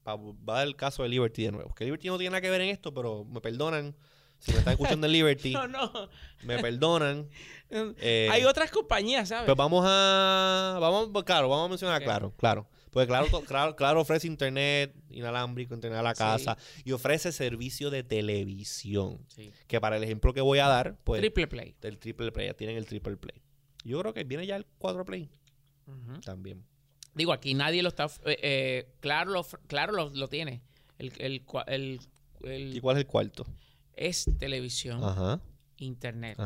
va a dar el caso de Liberty de nuevo, que Liberty no tiene nada que ver en esto, pero me perdonan si me están escuchando en Liberty, no, no. me perdonan. Eh, Hay otras compañías, ¿sabes? Pues vamos a, vamos, claro, vamos a mencionar claro, claro. Porque claro, claro, claro, ofrece internet inalámbrico, internet a la casa y ofrece servicio de televisión. Que para el ejemplo que voy a dar, pues... Triple Play. El Triple Play, ya tienen el Triple Play. Yo creo que viene ya el 4 Play. También. Digo, aquí nadie lo está... Eh, eh, claro, lo, claro lo, tiene. El, el, el, ¿Y cuál es el cuarto? Es televisión, internet,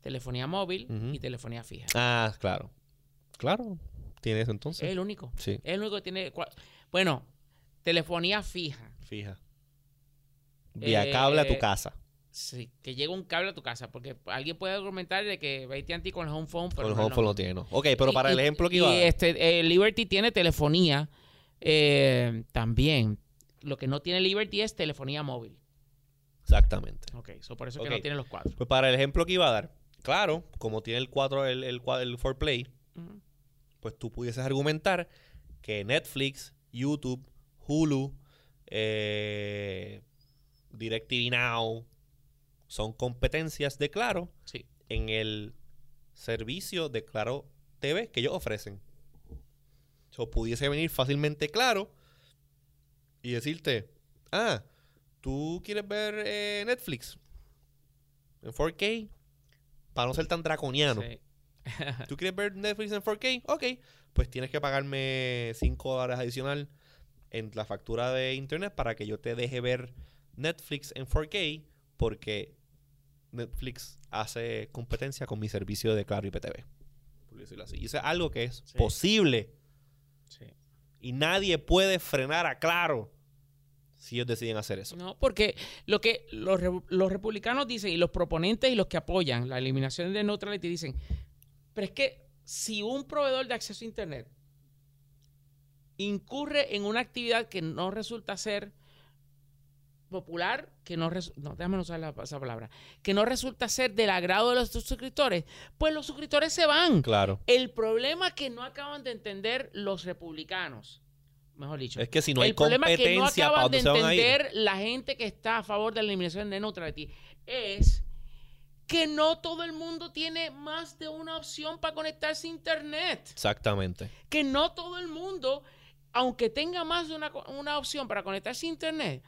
telefonía móvil y telefonía fija. Ah, claro. Claro. Tiene eso entonces. Es el único. Sí. Es el único que tiene. Bueno, telefonía fija. Fija. Vía cable a tu eh, casa. Sí, que llegue un cable a tu casa. Porque alguien puede argumentar de que AT&T con el home phone. Pero con el home phone no tiene, ¿no? Ok, pero para el ejemplo que iba y este, eh, Liberty tiene telefonía eh, también. Lo que no tiene Liberty es telefonía móvil. Exactamente. Ok, so por eso que no tiene los cuatro. Pues para el ejemplo que iba a dar, claro, como tiene el 4, el, el, el 4Play, pues tú pudieses argumentar que Netflix, YouTube, Hulu, eh, DirecTV Now son competencias de Claro sí. en el servicio de Claro TV que ellos ofrecen. O pudiese venir fácilmente Claro y decirte, ah, ¿Tú quieres ver eh, Netflix en 4K? Para no ser tan draconiano. ¿Tú quieres ver Netflix en 4K? Ok. Pues tienes que pagarme 5 dólares adicional en la factura de internet para que yo te deje ver Netflix en 4K porque Netflix hace competencia con mi servicio de Claro IPTV. Por decirlo así. Y eso es algo que es posible. Y nadie puede frenar a Claro si ellos deciden hacer eso. No, porque lo que los, los, republicanos dicen y los proponentes y los que apoyan la eliminación de neutrality dicen, pero es que si un proveedor de acceso a Internet incurre en una actividad que no resulta ser popular, que no, no déjame usar la, esa palabra, que no resulta ser del agrado de los suscriptores, pues los suscriptores se van. Claro. El problema que no acaban de entender los republicanos mejor dicho. Es que si no hay competencia, que no de entender la gente que está a favor de la eliminación de neutrality es que no todo el mundo tiene más de una opción para conectarse a internet. Exactamente. Que no todo el mundo, aunque tenga más de una, una opción para conectarse a internet,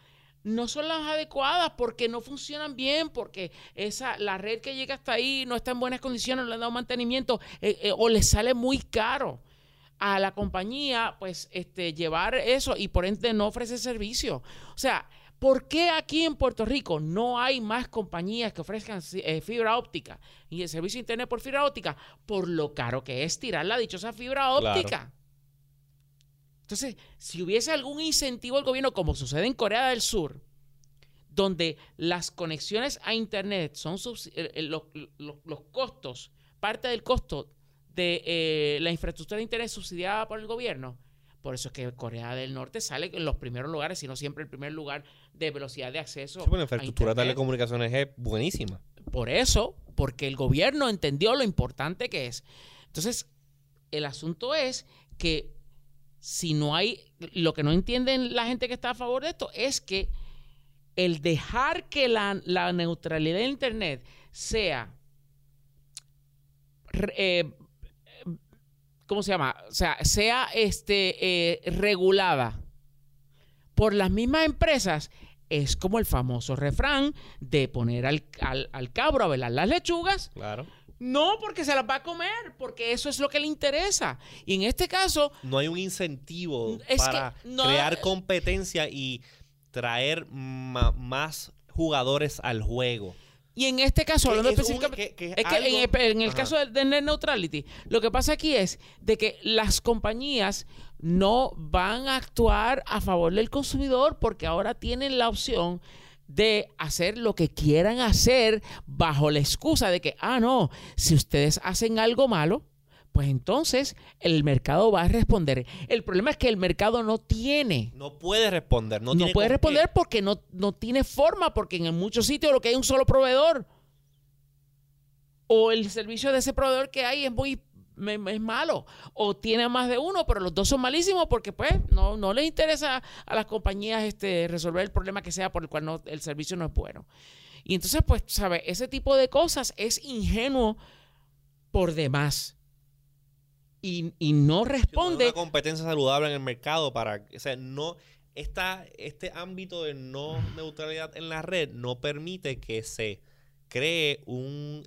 no son las adecuadas porque no funcionan bien, porque esa, la red que llega hasta ahí no está en buenas condiciones, no le han dado mantenimiento eh, eh, o le sale muy caro a la compañía, pues, este, llevar eso y por ende no ofrece servicio. O sea, ¿por qué aquí en Puerto Rico no hay más compañías que ofrezcan eh, fibra óptica y el servicio de internet por fibra óptica? Por lo caro que es tirar la dichosa fibra óptica. Entonces, si hubiese algún incentivo del gobierno, como sucede en Corea del Sur, donde las conexiones a Internet son eh, eh, los, los costos, parte del costo de eh, la infraestructura de Internet subsidiada por el gobierno. Por eso es que Corea del Norte sale en los primeros lugares, sino siempre el primer lugar de velocidad de acceso. Sí, la infraestructura de telecomunicaciones es buenísima. Por eso, porque el gobierno entendió lo importante que es. Entonces, el asunto es que si no hay, lo que no entienden la gente que está a favor de esto es que el dejar que la, la neutralidad de Internet sea eh, ¿cómo se llama? O sea, sea este, eh, regulada por las mismas empresas es como el famoso refrán de poner al, al, al cabro a velar las lechugas. Claro. No porque se las va a comer, porque eso es lo que le interesa. Y en este caso, No hay un incentivo para no- crear competencia y traer más jugadores al juego. Y en este caso, hablando específicamente... que- que es que en el, en el Ajá. caso de, de net neutrality, lo que pasa aquí es de que las compañías no van a actuar a favor del consumidor porque ahora tienen la opción de hacer lo que quieran hacer bajo la excusa de que, ah, no, si ustedes hacen algo malo, pues entonces el mercado va a responder. El problema es que el mercado no tiene. No puede responder. No, No, tiene puede qué. responder porque no, no tiene forma, porque en muchos sitios lo que hay es un solo proveedor. O el servicio de ese proveedor que hay es muy es malo. O tiene más de uno, pero los dos son malísimos porque pues no, no les interesa a las compañías este, resolver el problema que sea por el cual no, el servicio no es bueno. Y entonces, pues, ¿sabes? Ese tipo de cosas es ingenuo por demás. Y, y no no responde. Una competencia saludable en el mercado para. O sea, no. Esta, este ámbito de no neutralidad en la red no permite que se cree un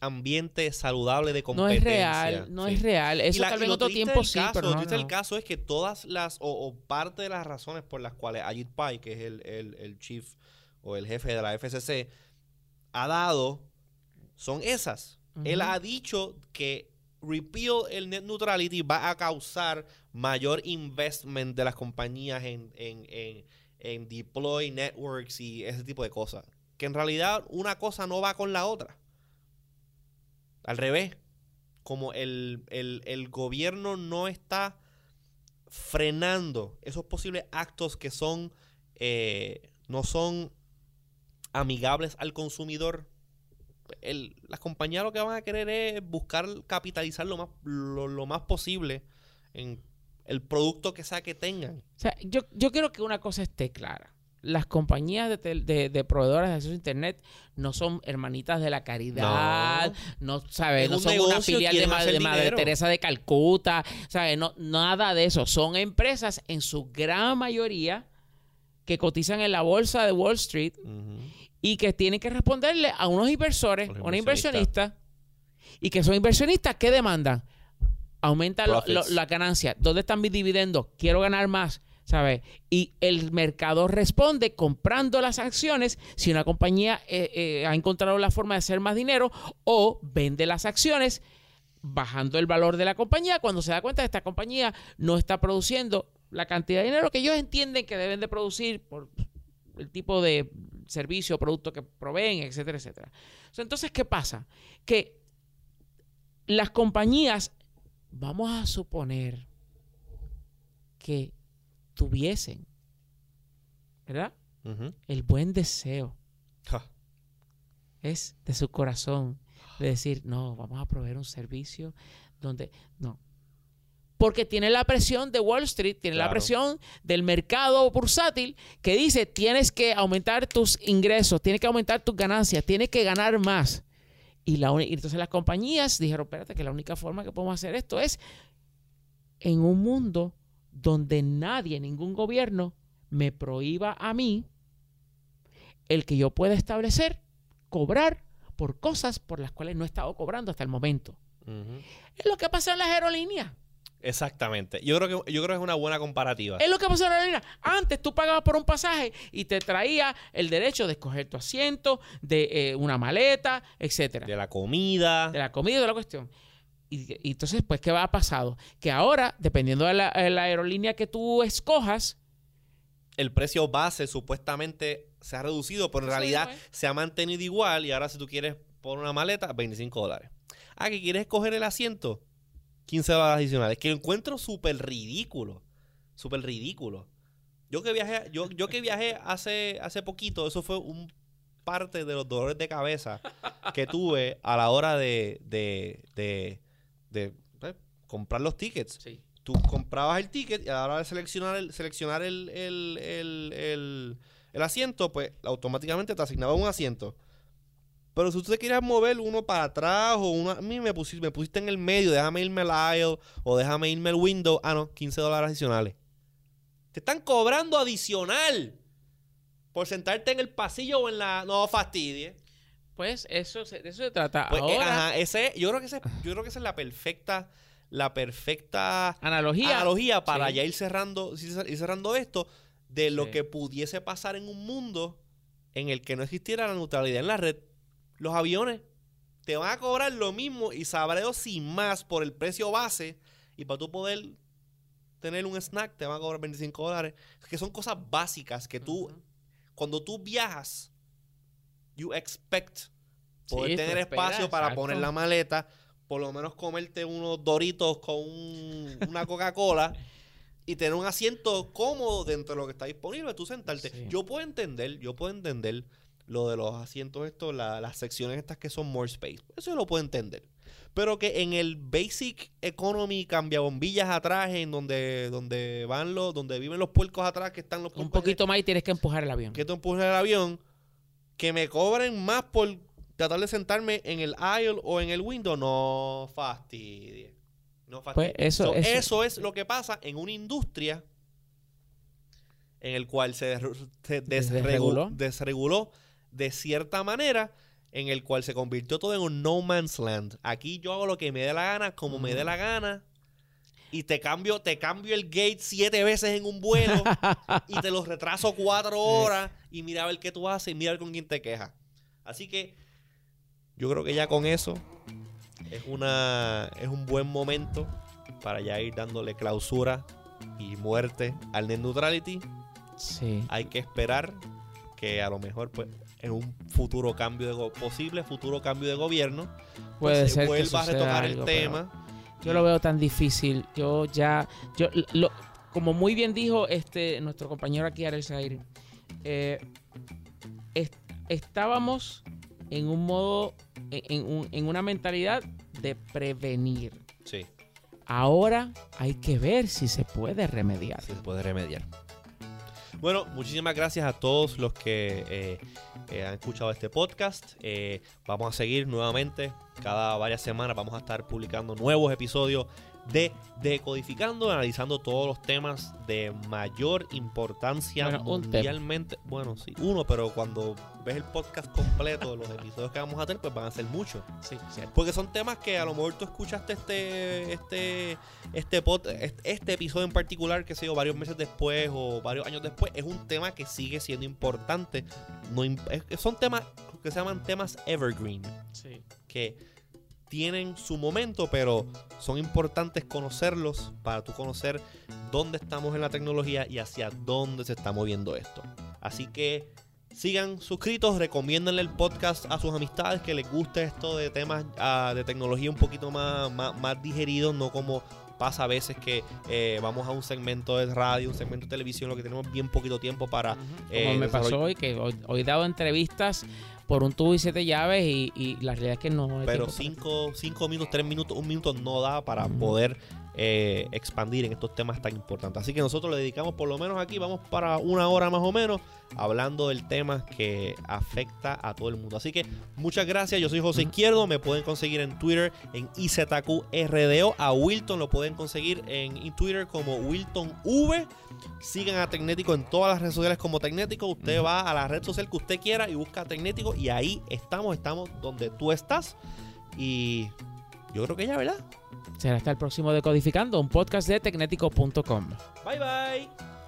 ambiente saludable de No competencia. es real, no Sí. es real. Y Eso la- tal vez en otro tiempo sí, caso, pero Lo no, triste no. caso es que todas las, o, o parte de las razones por las cuales Ajit Pai, que es el, el- el chief o el jefe de la FCC, ha dado, son esas. Él Ujú. ha dicho que repeal el net neutrality va a causar mayor investment de las compañías en, en, en, en deploy networks y ese tipo de cosas. Que en realidad una cosa no va con la otra. Al revés. Como el, el- el gobierno no está frenando esos posibles actos que son eh, no son amigables al consumidor. El- las compañías lo que van a querer es buscar capitalizar lo más, lo, lo más posible en el producto que sea que tengan. O sea, yo, yo quiero que una cosa esté clara. Las compañías de, tel- de, de proveedoras de acceso a Internet no son hermanitas de la caridad, no, ¿sabes? Es No un son una filial de, Ma- de Madre. Teresa de Calcuta, ¿sabes? No, nada de eso. Son empresas en su gran mayoría que cotizan en la bolsa de Wall Street y que tienen que responderle a unos inversores, Los unos inversionistas. y que son inversionistas que demandan. Aumenta lo- lo- la ganancia. ¿Dónde están mis dividendos? Quiero ganar más. ¿Sabes? Y el mercado responde comprando las acciones si una compañía eh, eh, ha encontrado la forma de hacer más dinero o vende las acciones bajando el valor de la compañía cuando se da cuenta que esta compañía no está produciendo la cantidad de dinero que ellos entienden que deben de producir por el tipo de servicio o producto que proveen, etcétera, etcétera. Entonces, ¿qué pasa? Que las compañías, vamos a suponer que tuviesen, ¿verdad? El buen deseo Ja. es de su corazón de decir, no, vamos a proveer un servicio donde, no. Porque tiene la presión de Wall Street, tiene la presión del mercado bursátil que dice, tienes que aumentar tus ingresos, tienes que aumentar tus ganancias, tienes que ganar más. Y, la, uni- y entonces las compañías dijeron, espérate, que la única forma que podemos hacer esto es en un mundo donde nadie, ningún gobierno, me prohíba a mí el que yo pueda establecer, cobrar por cosas por las cuales no he estado cobrando hasta el momento. Es lo que pasa en las aerolíneas. Exactamente. Yo creo que yo creo que es una buena comparativa. Es lo que pasa en las aerolíneas. Antes tú pagabas por un pasaje y te traía el derecho de escoger tu asiento, de eh, una maleta, etcétera. De la comida. de la comida y de la cuestión. Y, y entonces, pues, ¿qué va a pasado? Que ahora, dependiendo de la, de la aerolínea que tú escojas, el precio base supuestamente se ha reducido, pero en realidad ¿eh? se ha mantenido igual. Y ahora, si tú quieres poner una maleta, 25 dólares. Ah, que quieres coger el asiento, 15 dólares adicionales. Que encuentro súper ridículo. Súper ridículo. Yo que viajé, yo, yo que viajé hace, hace poquito, eso fue un parte de los dolores de cabeza que tuve a la hora de, de, de, de, eh, comprar los tickets tú comprabas el ticket y a la hora de seleccionar el, seleccionar el, el, el, el- el asiento, pues automáticamente te asignaba un asiento. Pero si tú te querías mover uno para atrás o uno... A mí me pusiste, me pusiste en el medio, déjame irme al aisle o déjame irme al window. Ah, no, 15 dólares adicionales. Te están cobrando adicional por sentarte en el pasillo o en la. No fastidie. Pues eso se, eso se trata. Pues, eh, Ahora, ajá, ese, yo creo que ese, yo creo que esa es la perfecta, la perfecta analogía. analogía para Sí. ya ir cerrando, ir cerrando esto de lo Sí. que pudiese pasar en un mundo en el que no existiera la neutralidad en la red. Los aviones te van a cobrar lo mismo y sabré Dios sin más por el precio base y para tú poder tener un snack te van a cobrar 25 dólares. Que son cosas básicas que tú, cuando tú viajas, you expect poder Sí, tener esperas, espacio para exacto. poner la maleta, por lo menos comerte unos doritos con un- una Coca-Cola y tener un asiento cómodo dentro de lo que está disponible, tú sentarte. Sí. Yo puedo entender, yo puedo entender lo de los asientos estos, la- las secciones estas que son more space. Eso yo lo puedo entender. Pero que en el basic economy cambia bombillas atrás, en donde, donde van los, donde viven los puercos atrás, que están los Un poquito más y tienes que empujar el avión. que tú empujes el avión, que me cobren más por tratar de sentarme en el aisle o en el window, no fastidie. No fastidie. Pues eso- So, eso- eso es lo que pasa en una industria en el cual se, se Desreguló. desregu- desreguló de cierta manera, en el cual se convirtió todo en un no man's land. Aquí yo hago lo que me dé la gana, como me dé la gana. Y te cambio, te cambio el gate siete veces en un vuelo y te los retraso cuatro horas y mira a ver qué tú haces y mira a ver con quién te quejas. Así que yo creo que ya con eso es una es un buen momento para ya ir dándole clausura y muerte al net neutrality. Sí. Hay que esperar que a lo mejor pues en un futuro cambio de posible futuro cambio de gobierno pues, Puede se ser que vuelva a suceda retocar el algo, tema. Yo lo veo tan difícil. Yo ya, yo lo, como muy bien dijo este nuestro compañero aquí Ariel Zaire, eh, est- estábamos en un modo, en, un- en una mentalidad de prevenir. Sí, Ahora hay que ver si se puede remediar. sí se puede remediar. Bueno, muchísimas gracias a todos los que eh, eh, han escuchado este podcast. Eh, vamos a seguir nuevamente. Cada varias semanas vamos a estar publicando nuevos episodios de Decodificando, analizando todos los temas de mayor importancia Bueno, mundialmente. Bueno, sí, uno, pero cuando ves el podcast completo, los episodios que vamos a tener, pues van a ser muchos. Sí, cierto. Porque son temas que a lo mejor tú escuchaste este este este, pod- este, este episodio en particular, que sé yo, varios meses después o varios años después, es un tema que sigue siendo importante. No, im- es- son temas que se llaman temas evergreen, Sí. que tienen su momento, pero son importantes conocerlos para tú conocer dónde estamos en la tecnología y hacia dónde se está moviendo esto. Así que sigan suscritos, recomiéndenle el podcast a sus amistades que les guste esto de temas ah, de tecnología un poquito más, más, más digeridos, no como pasa a veces que eh, vamos a un segmento de radio, un segmento de televisión, lo que tenemos bien poquito tiempo para... Eh, me pasó hoy, que hoy, hoy he dado entrevistas por un tubo y siete llaves y, y la realidad es que no. Pero cinco, cinco minutos, tres minutos, un minuto no da para poder eh, expandir en estos temas tan importantes. Así que nosotros le dedicamos por lo menos aquí, vamos para una hora más o menos, hablando del tema que afecta a todo el mundo. Así que muchas gracias, yo soy José. Izquierdo, me pueden conseguir en Twitter en IZQRDO, a Wilton lo pueden conseguir en Twitter como Wilton V. Sigan a Tecnético en todas las redes sociales como Tecnético. Usted va a la red social que usted quiera y busca Tecnético y ahí estamos, estamos donde tú estás. Y yo creo que ya, ¿verdad? Será hasta el próximo Decodificando, un podcast de tecnético.com. Bye bye.